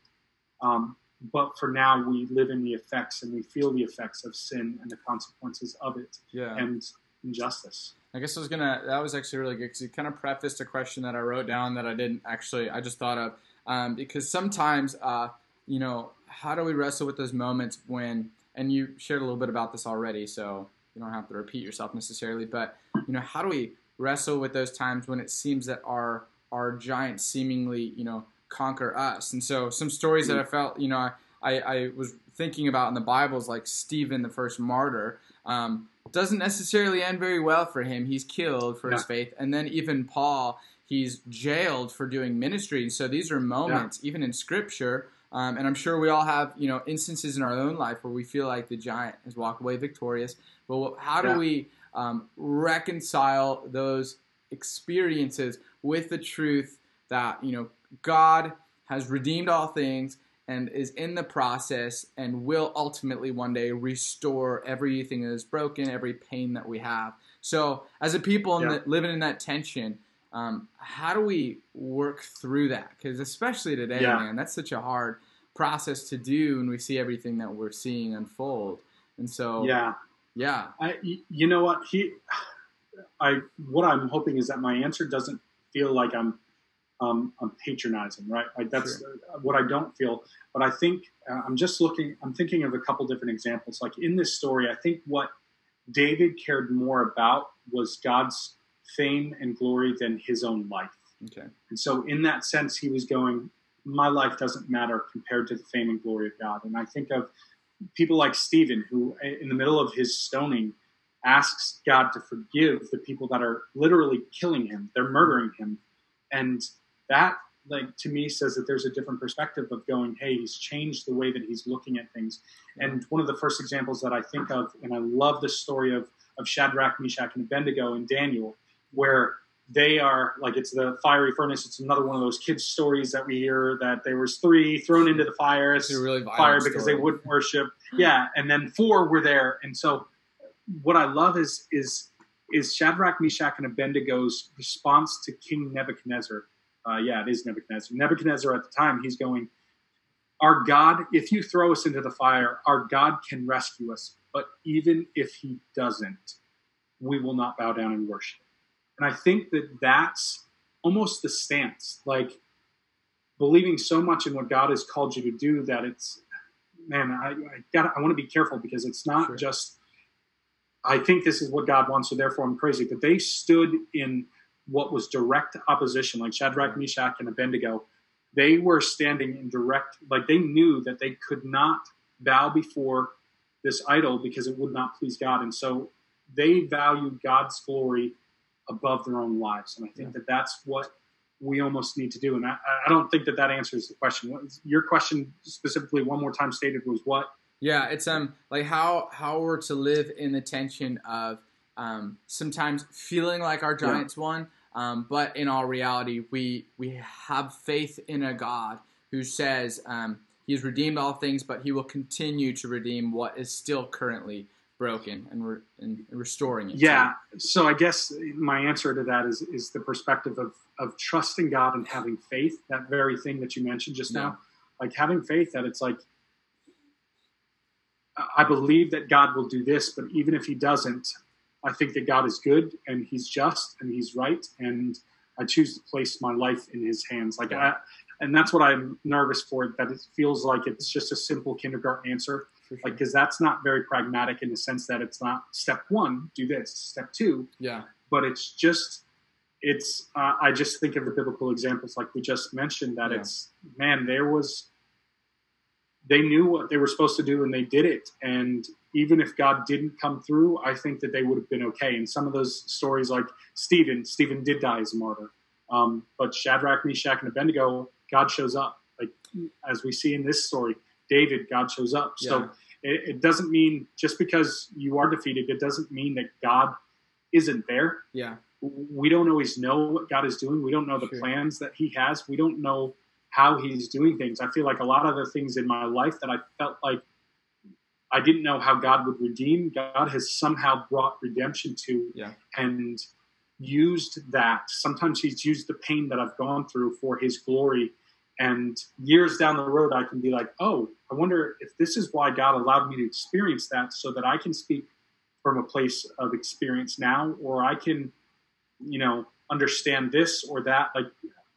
Speaker 2: Um, but for now we live in the effects and we feel the effects of sin and the consequences of it
Speaker 1: yeah.
Speaker 2: and injustice
Speaker 1: i guess i was gonna that was actually really good because you kind of prefaced a question that i wrote down that i didn't actually i just thought of um, because sometimes uh, you know how do we wrestle with those moments when and you shared a little bit about this already so you don't have to repeat yourself necessarily but you know how do we wrestle with those times when it seems that our our giants seemingly you know conquer us. And so some stories that I felt, you know, I, I was thinking about in the Bible is like Stephen, the first martyr. Um, doesn't necessarily end very well for him. He's killed for yeah. his faith. And then even Paul, he's jailed for doing ministry. And so these are moments, yeah. even in scripture, um, and I'm sure we all have, you know, instances in our own life where we feel like the giant has walked away victorious. But how do yeah. we um, reconcile those experiences with the truth that, you know, God has redeemed all things and is in the process and will ultimately one day restore everything that is broken, every pain that we have. So, as a people yeah. in the, living in that tension, um, how do we work through that? Because especially today, yeah. man, that's such a hard process to do when we see everything that we're seeing unfold. And so,
Speaker 2: yeah,
Speaker 1: yeah,
Speaker 2: I, you know what he, I what I'm hoping is that my answer doesn't feel like I'm um, I'm patronizing, right? Like that's sure. what I don't feel. But I think uh, I'm just looking. I'm thinking of a couple different examples. Like in this story, I think what David cared more about was God's fame and glory than his own life.
Speaker 1: Okay.
Speaker 2: And so, in that sense, he was going, "My life doesn't matter compared to the fame and glory of God." And I think of people like Stephen, who, in the middle of his stoning, asks God to forgive the people that are literally killing him. They're murdering him, and that like to me says that there's a different perspective of going hey he's changed the way that he's looking at things and one of the first examples that i think of and i love the story of of shadrach meshach and abednego and daniel where they are like it's the fiery furnace it's another one of those kids stories that we hear that there was three thrown into the fire
Speaker 1: really
Speaker 2: fire because
Speaker 1: story.
Speaker 2: they wouldn't worship yeah and then four were there and so what i love is is is shadrach meshach and abednego's response to king nebuchadnezzar uh, yeah, it is Nebuchadnezzar. Nebuchadnezzar at the time, he's going, Our God, if you throw us into the fire, our God can rescue us. But even if he doesn't, we will not bow down and worship. And I think that that's almost the stance, like believing so much in what God has called you to do that it's, man, I, I got I want to be careful because it's not sure. just, I think this is what God wants, so therefore I'm crazy. But they stood in what was direct opposition, like Shadrach, Meshach, and Abednego, they were standing in direct, like they knew that they could not bow before this idol because it would not please God. And so they valued God's glory above their own lives. And I think yeah. that that's what we almost need to do. And I, I don't think that that answers the question. What, your question specifically, one more time stated, was what?
Speaker 1: Yeah, it's um like how how we're to live in the tension of um, sometimes feeling like our Giants yeah. won, um, but in all reality, we we have faith in a God who says um, He has redeemed all things, but He will continue to redeem what is still currently broken and, re- and restoring it.
Speaker 2: Yeah. So I guess my answer to that is is the perspective of of trusting God and having faith. That very thing that you mentioned just yeah. now, like having faith that it's like. I believe that God will do this, but even if He doesn't, I think that God is good and He's just and He's right, and I choose to place my life in His hands. Like, yeah. I, and that's what I'm nervous for. That it feels like it's just a simple kindergarten answer, sure. like because that's not very pragmatic in the sense that it's not step one, do this, step two,
Speaker 1: yeah.
Speaker 2: But it's just, it's. Uh, I just think of the biblical examples, like we just mentioned, that yeah. it's man, there was. They knew what they were supposed to do and they did it, and even if God didn't come through, I think that they would have been okay. And some of those stories, like Stephen, Stephen did die as a martyr. Um, but Shadrach, Meshach, and Abednego, God shows up. Like as we see in this story, David, God shows up. Yeah. So it, it, doesn't mean just because you are defeated, it doesn't mean that God isn't there.
Speaker 1: Yeah.
Speaker 2: We don't always know what God is doing. We don't know the sure. plans that He has. We don't know how He's doing things. I feel like a lot of the things in my life that I felt like I didn't know how God would redeem. God has somehow brought redemption to
Speaker 1: yeah.
Speaker 2: and used that. Sometimes He's used the pain that I've gone through for His glory. And years down the road, I can be like, oh, I wonder if this is why God allowed me to experience that so that I can speak from a place of experience now, or I can, you know, understand this or that. Like,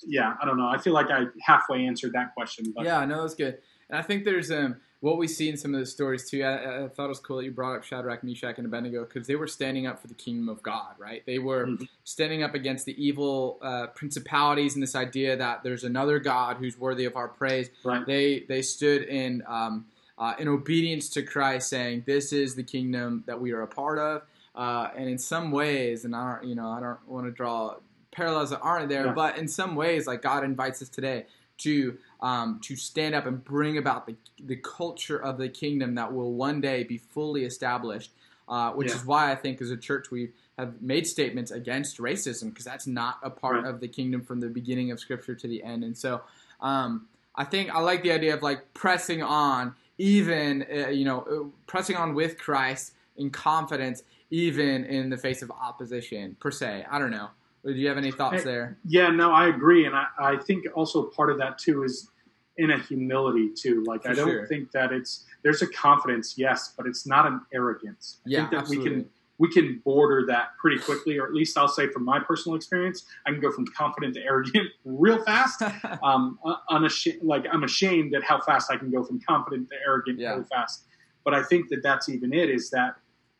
Speaker 2: yeah, I don't know. I feel like I halfway answered that question.
Speaker 1: But. Yeah, no, that's good. And I think there's um, what we see in some of the stories too. I, I, thought it was cool that you brought up Shadrach, Meshach, and Abednego because they were standing up for the kingdom of God, right? They were mm-hmm. standing up against the evil uh, principalities and this idea that there's another God who's worthy of our praise.
Speaker 2: Right.
Speaker 1: They they stood in um, uh, in obedience to Christ, saying, "This is the kingdom that we are a part of." Uh, and in some ways, and I don't, you know, I don't want to draw parallels that aren't there, yeah. but in some ways, like God invites us today to um, to stand up and bring about the, the culture of the kingdom that will one day be fully established. Uh, which yeah. is why I think as a church we have made statements against racism because that's not a part right. of the kingdom from the beginning of Scripture to the end. And so um, I think I like the idea of like pressing on, even uh, you know, uh, pressing on with Christ in confidence, even in the face of opposition per se. I don't know. Do you have any thoughts there?
Speaker 2: Yeah, no, I agree, and I, I think also part of that too is in a humility too. Like For I don't sure. think that it's there's a confidence, yes, but it's not an arrogance. I
Speaker 1: yeah,
Speaker 2: think that
Speaker 1: absolutely.
Speaker 2: we can we can border that pretty quickly, or at least I'll say from my personal experience, I can go from confident to arrogant real fast. um, unashamed, like I'm ashamed at how fast I can go from confident to arrogant yeah. really fast. But I think that that's even it. Is that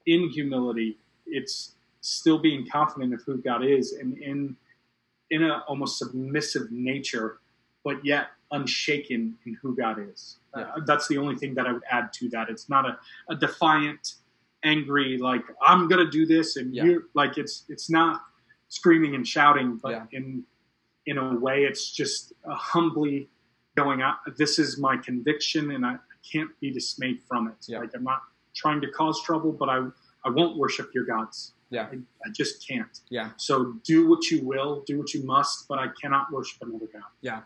Speaker 2: in humility, it's still being confident of who God is and in in a almost submissive nature, but yet unshaken in who God is. Yeah. Uh, that's the only thing that I would add to that. It's not a, a defiant, angry like I'm gonna do this and yeah. you like it's it's not screaming and shouting, but yeah. in in a way it's just humbly going out. This is my conviction, and I, I can't be dismayed from it. Like I'm not trying to cause trouble, but I I won't worship your gods.
Speaker 1: Yeah.
Speaker 2: I, I, just can't.
Speaker 1: Yeah.
Speaker 2: So do what you will, do what you must, but I cannot worship another God.
Speaker 1: Yeah.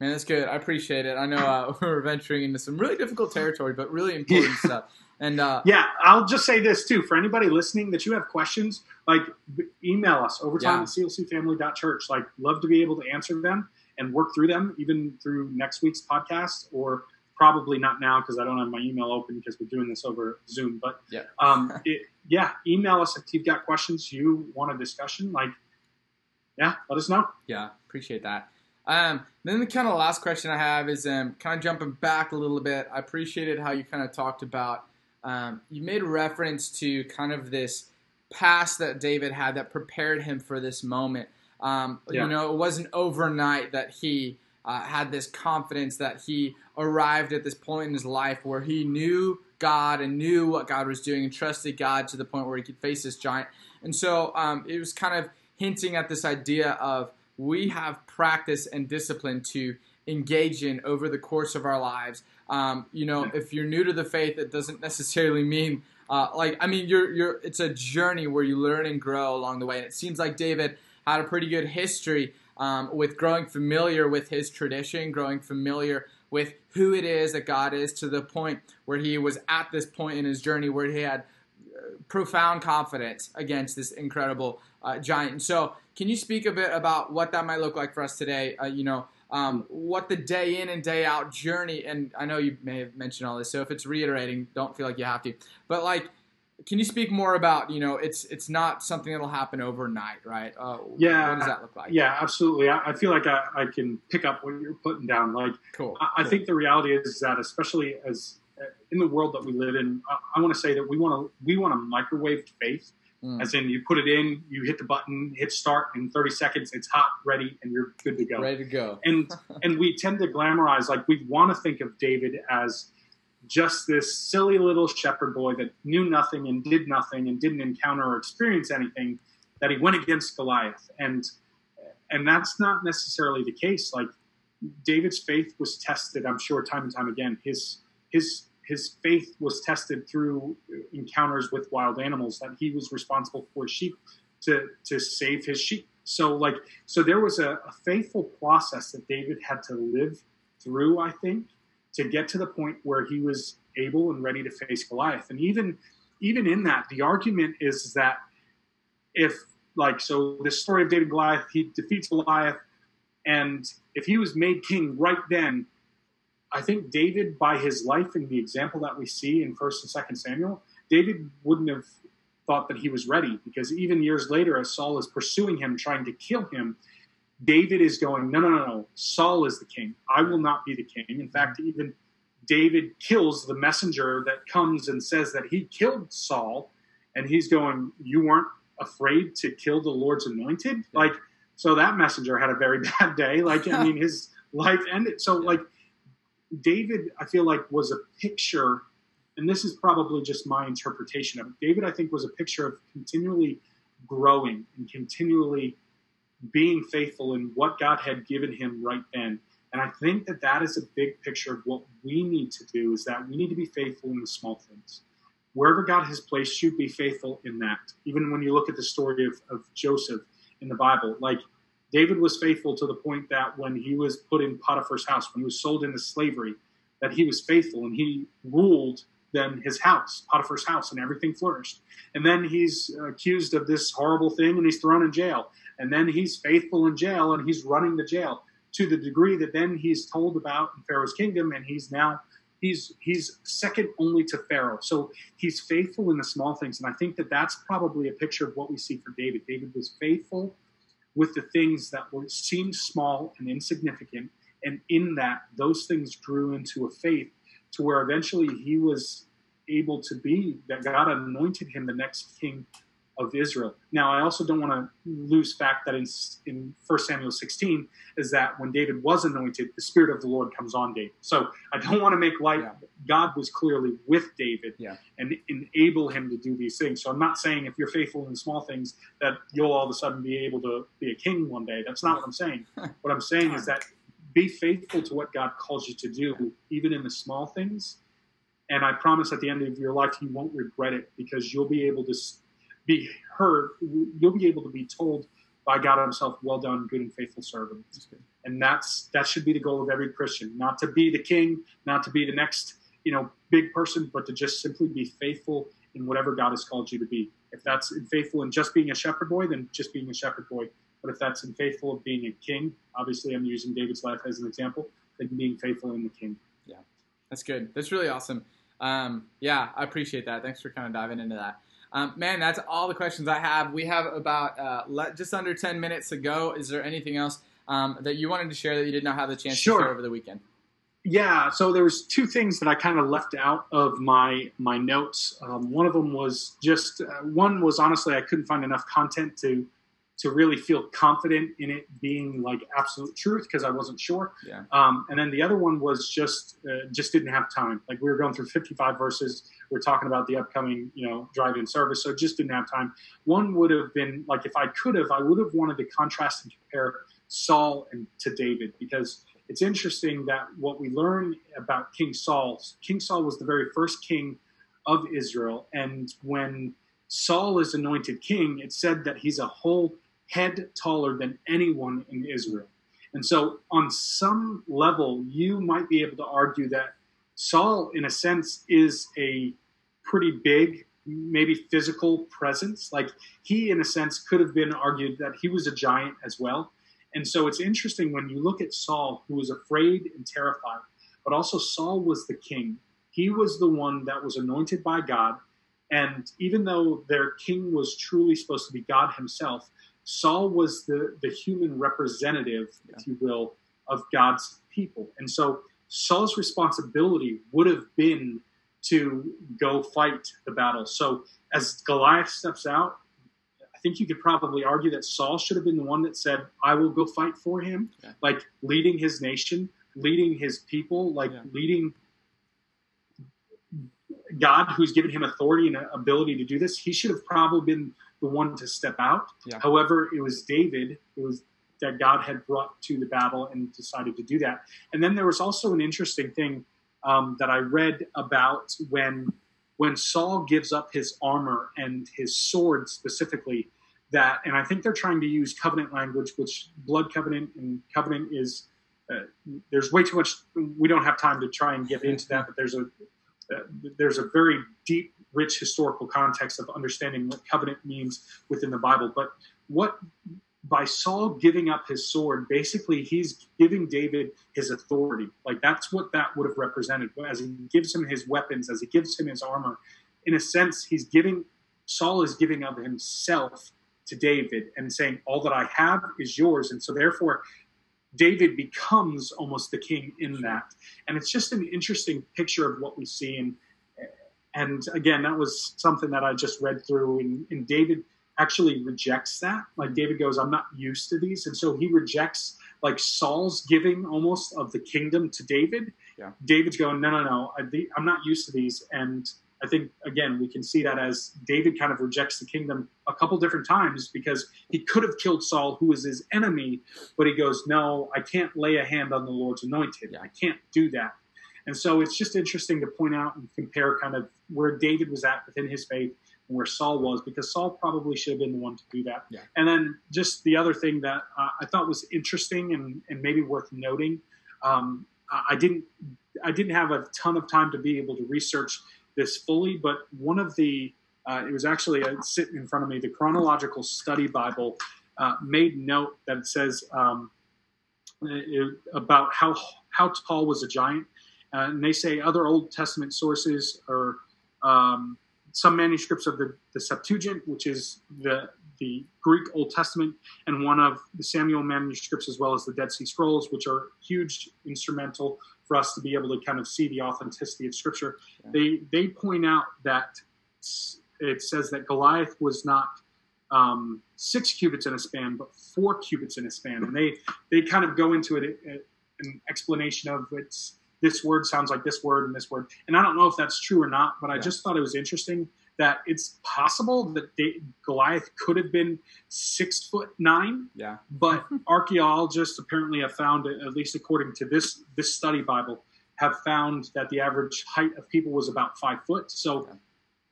Speaker 1: Man, that's good. I appreciate it. I know uh, we're venturing into some really difficult territory, but really important yeah. stuff. And uh,
Speaker 2: yeah, I'll just say this too for anybody listening that you have questions, like email us overtime yeah. at clcfamily.church. Like, love to be able to answer them and work through them, even through next week's podcast or probably not now because I don't have my email open because we're doing this over Zoom. But
Speaker 1: yeah,
Speaker 2: um, it, yeah, email us if you've got questions, you want a discussion. Like, yeah, let us know.
Speaker 1: Yeah, appreciate that. Um, then the kind of last question I have is um, kind of jumping back a little bit. I appreciated how you kind of talked about. Um, you made reference to kind of this past that David had that prepared him for this moment. Um, yeah. You know, it wasn't overnight that he uh, had this confidence that he arrived at this point in his life where he knew God and knew what God was doing and trusted God to the point where he could face this giant. And so um, it was kind of hinting at this idea of we have practice and discipline to engage in over the course of our lives. Um, you know, if you're new to the faith, it doesn't necessarily mean uh, like I mean, you're you're it's a journey where you learn and grow along the way, and it seems like David had a pretty good history um, with growing familiar with his tradition, growing familiar with who it is that God is, to the point where he was at this point in his journey where he had uh, profound confidence against this incredible uh, giant. So, can you speak a bit about what that might look like for us today? Uh, you know, um, what the day in and day out journey, and I know you may have mentioned all this, so if it's reiterating, don't feel like you have to. But like, can you speak more about you know it's it's not something that'll happen overnight, right? Uh,
Speaker 2: yeah.
Speaker 1: What does that look like?
Speaker 2: Yeah, absolutely. I, I feel like I, I, can pick up what you're putting down. Like,
Speaker 1: cool.
Speaker 2: I,
Speaker 1: cool.
Speaker 2: Think the reality is that, especially as uh, in the world that we live in, I, I want to say that we want to we want to microwave faith Mm. As in, you put it in, you hit the button, hit start, in 30 seconds, it's hot, ready, and you're good to go.
Speaker 1: Ready to go.
Speaker 2: and and we tend to glamorize, like we want to think of David as just this silly little shepherd boy that knew nothing and did nothing and didn't encounter or experience anything. That he went against Goliath, and and that's not necessarily the case. Like David's faith was tested, I'm sure, time and time again. His his his faith was tested through encounters with wild animals that he was responsible for sheep to to save his sheep so like so there was a, a, faithful process that david had to live through i think to get to the point where he was able and ready to face goliath. And even even in that the argument is that if like so the story of david goliath he defeats goliath and if he was made king right then I think David, by his life and the example that we see in First and Second Samuel, David wouldn't have thought that he was ready because even years later, as Saul is pursuing him, trying to kill him, David is going, no, no, no, no. Saul is the king. I will not be the king. In fact, even David kills the messenger that comes and says that he killed Saul, and he's going, you weren't afraid to kill the Lord's anointed, like. So that messenger had a very bad day. Like, I mean, his life ended. So, like, David, I feel like, was a picture, and this is probably just my interpretation of it. David, I think, was a picture of continually growing and continually being faithful in what God had given him right then. And I think that that is a big picture of what we need to do is that we need to be faithful in the small things. Wherever God has placed you, be faithful in that. Even when you look at the story of, of Joseph in the Bible, like David was faithful to the point that when he was put in Potiphar's house, when he was sold into slavery, that he was faithful and he ruled then his house, Potiphar's house, and everything flourished. And then he's accused of this horrible thing and he's thrown in jail. And then he's faithful in jail and he's running the jail to the degree that then he's told about in Pharaoh's kingdom and he's now he's he's second only to Pharaoh. So he's faithful in the small things and I think that that's probably a picture of what we see for David. David was faithful with the things that were seemed small and insignificant. And in that, those things grew into a faith to where eventually he was able to be that God anointed him the next king of Israel. Now, I also don't want to lose fact that in, in 1 Samuel 16 is that when David was anointed, the Spirit of the Lord comes on David. So I don't want to make light. Yeah. God was clearly with David
Speaker 1: yeah.
Speaker 2: and enable him to do these things. So I'm not saying if you're faithful in small things that you'll all of a sudden be able to be a king one day. That's not what I'm saying. what I'm saying is that be faithful to what God calls you to do, even in the small things. And I promise at the end of your life, you won't regret it because you'll be able to be heard, you'll be able to be told by God Himself, "Well done, good and faithful servant." And that's that should be the goal of every Christian: not to be the king, not to be the next, you know, big person, but to just simply be faithful in whatever God has called you to be. If that's faithful in just being a shepherd boy, then just being a shepherd boy. But if that's in faithful of being a king, obviously I'm using David's life as an example, then being faithful in the king.
Speaker 1: Yeah, that's good. That's really awesome. Um, yeah, I appreciate that. Thanks for kind of diving into that. Um, man, that's all the questions I have. We have about uh, le- just under 10 minutes to go. Is there anything else um, that you wanted to share that you did not have the chance sure. to share over the weekend?
Speaker 2: Yeah, so there was two things that I kind of left out of my my notes. Um, one of them was just uh, one was honestly I couldn't find enough content to to really feel confident in it being like absolute truth because I wasn't sure.
Speaker 1: Yeah.
Speaker 2: Um, and then the other one was just uh, just didn't have time. Like we were going through 55 verses. We are talking about the upcoming you know drive-in service, so just didn't have time. One would have been like if I could have, I would have wanted to contrast and compare Saul and to David because it's interesting that what we learn about King Saul, King Saul was the very first king of Israel, and when Saul is anointed king, it said that he's a whole head taller than anyone in Israel. And so, on some level, you might be able to argue that Saul, in a sense, is a pretty big, maybe physical presence. Like he, in a sense, could have been argued that he was a giant as well. And so it's interesting when you look at Saul, who was afraid and terrified, but also Saul was the king. He was the one that was anointed by God. And even though their king was truly supposed to be God himself, Saul was the, the human representative, yeah. if you will, of God's people. And so Saul's responsibility would have been to go fight the battle. So as Goliath steps out, I think you could probably argue that Saul should have been the one that said, I will go fight for him, yeah. like leading his nation, leading his people, like yeah. leading God, who's given him authority and ability to do this. He should have probably been the one to step out. Yeah. However, it was David, it was that God had brought to the battle and decided to do that. And then there was also an interesting thing um, that I read about when when Saul gives up his armor and his sword specifically. That and I think they're trying to use covenant language, which blood covenant and covenant is. Uh, there's way too much. We don't have time to try and get into that, but there's a uh, there's a very deep rich historical context of understanding what covenant means within the Bible. But what by Saul giving up his sword, basically he's giving David his authority. Like that's what that would have represented. As he gives him his weapons, as he gives him his armor, in a sense, he's giving Saul is giving of himself to David and saying, All that I have is yours. And so therefore David becomes almost the king in that. And it's just an interesting picture of what we see. And and again, that was something that I just read through. And, and David actually rejects that. Like David goes, I'm not used to these. And so he rejects like Saul's giving almost of the kingdom to David. Yeah. David's going, no, no, no, I, I'm not used to these. And I think again we can see that as David kind of rejects the kingdom a couple different times because he could have killed Saul, who was his enemy, but he goes, "No, I can't lay a hand on the Lord's anointed. I can't do that." And so it's just interesting to point out and compare kind of where David was at within his faith where Saul was, because Saul probably should have been the one to do that. Yeah. And then just the other thing that uh, I thought was interesting and, and maybe worth noting, um, I didn't I didn't have a ton of time to be able to research this fully, but one of the uh, it was actually uh, sitting in front of me. The chronological study Bible uh, made note that it says um, it, about how how tall was a giant, uh, and they say other Old Testament sources or um, some manuscripts of the, the Septuagint, which is the the Greek Old Testament, and one of the Samuel manuscripts, as well as the Dead Sea Scrolls, which are huge instrumental for us to be able to kind of see the authenticity of Scripture. Yeah. They they point out that it says that Goliath was not um, six cubits in a span, but four cubits in a span, and they they kind of go into it, an explanation of it's this word sounds like this word and this word, and I don't know if that's true or not, but I just thought it was interesting that it's possible that they, Goliath could have been six foot nine.
Speaker 1: Yeah.
Speaker 2: But archaeologists apparently have found, at least according to this this study Bible, have found that the average height of people was about five foot. So.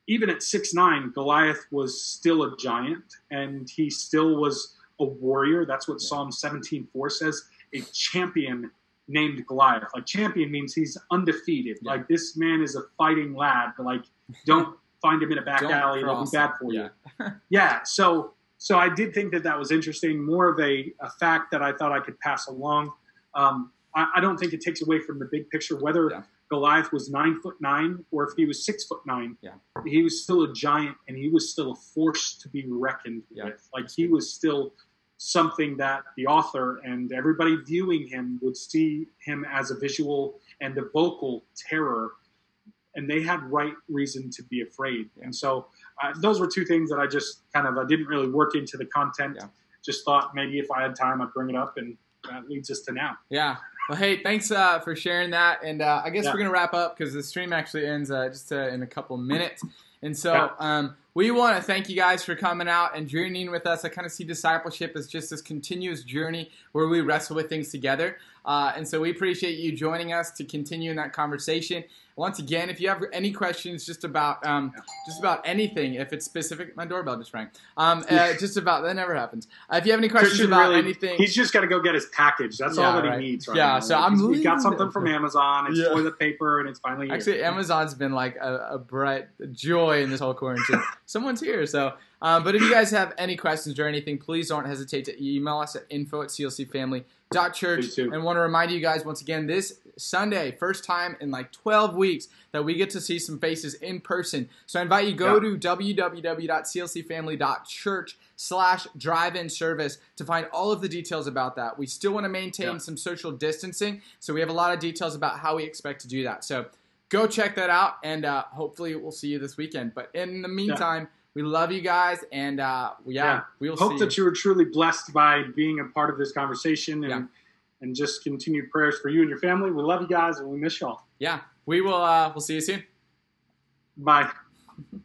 Speaker 2: Even at six nine, Goliath was still a giant, and he still was a warrior. That's what yeah. Psalm seventeen four says. A champion named Goliath. Like champion means he's undefeated. Yeah. Like this man is a fighting lad. Like don't find him in a back Don't alley it'll be bad for you. Yeah. yeah. So so I did think that that was interesting. More of a, a fact that I thought I could pass along. Um, I, I, don't think it takes away from the big picture whether yeah. Goliath was nine foot nine or if he was six foot nine.
Speaker 1: Yeah.
Speaker 2: He was still a giant and he was still a force to be reckoned yeah. with. Like he was still something that the author and everybody viewing him would see him as a visual and a vocal terror and they had right reason to be afraid. And so uh, those were two things that I just kind of I didn't really work into the content. Yeah. just thought maybe if I had time, I'd bring it up, and that leads us to now.
Speaker 1: Yeah. Well, hey, thanks uh, for sharing that, and uh, I guess
Speaker 2: Yeah.
Speaker 1: we're gonna wrap up because the stream actually ends uh, just uh, in a couple minutes, and so
Speaker 2: Yeah.
Speaker 1: um, we want to thank you guys for coming out and journeying with us. I kind of see discipleship as just this continuous journey where we wrestle with things together, uh, and so we appreciate you joining us to continue in that conversation. Once again, if you have any questions just about um, just about anything, if it's specific, my doorbell just rang. Um, uh, just about that never happens. Uh, if you have any questions
Speaker 2: Christian
Speaker 1: about
Speaker 2: really,
Speaker 1: anything,
Speaker 2: he's just got to go get his package. That's
Speaker 1: Yeah,
Speaker 2: all that
Speaker 1: right.
Speaker 2: he needs right
Speaker 1: Yeah,
Speaker 2: now.
Speaker 1: so
Speaker 2: Like,
Speaker 1: I'm
Speaker 2: he's- we got something from Amazon. It's
Speaker 1: Yeah.
Speaker 2: toilet paper, and it's finally here.
Speaker 1: Actually, Amazon's been like a, a bright joy in this whole quarantine. Someone's here, so. Um, but if you guys have any questions or anything, please don't hesitate to email us at info at clcfamily.church. And want to remind you guys once again, this Sunday, first time in like 12 weeks that we get to see some faces in person. So I invite you to go
Speaker 2: Yeah.
Speaker 1: to www.clcfamily.church slash drive-in service to find all of the details about that. We still want to maintain
Speaker 2: Yeah.
Speaker 1: some social distancing, so we have a lot of details about how we expect to do that. So go check that out, and uh, hopefully we'll see you this weekend. But in the meantime, we love you guys, and uh, yeah,
Speaker 2: Yeah.
Speaker 1: we'll
Speaker 2: Hope
Speaker 1: see
Speaker 2: that you were truly blessed by being a part of this conversation, and
Speaker 1: Yeah.
Speaker 2: and just continued prayers for you and your family. We love you guys, and we miss y'all.
Speaker 1: Yeah, we will. Uh, we'll see you soon.
Speaker 2: Bye.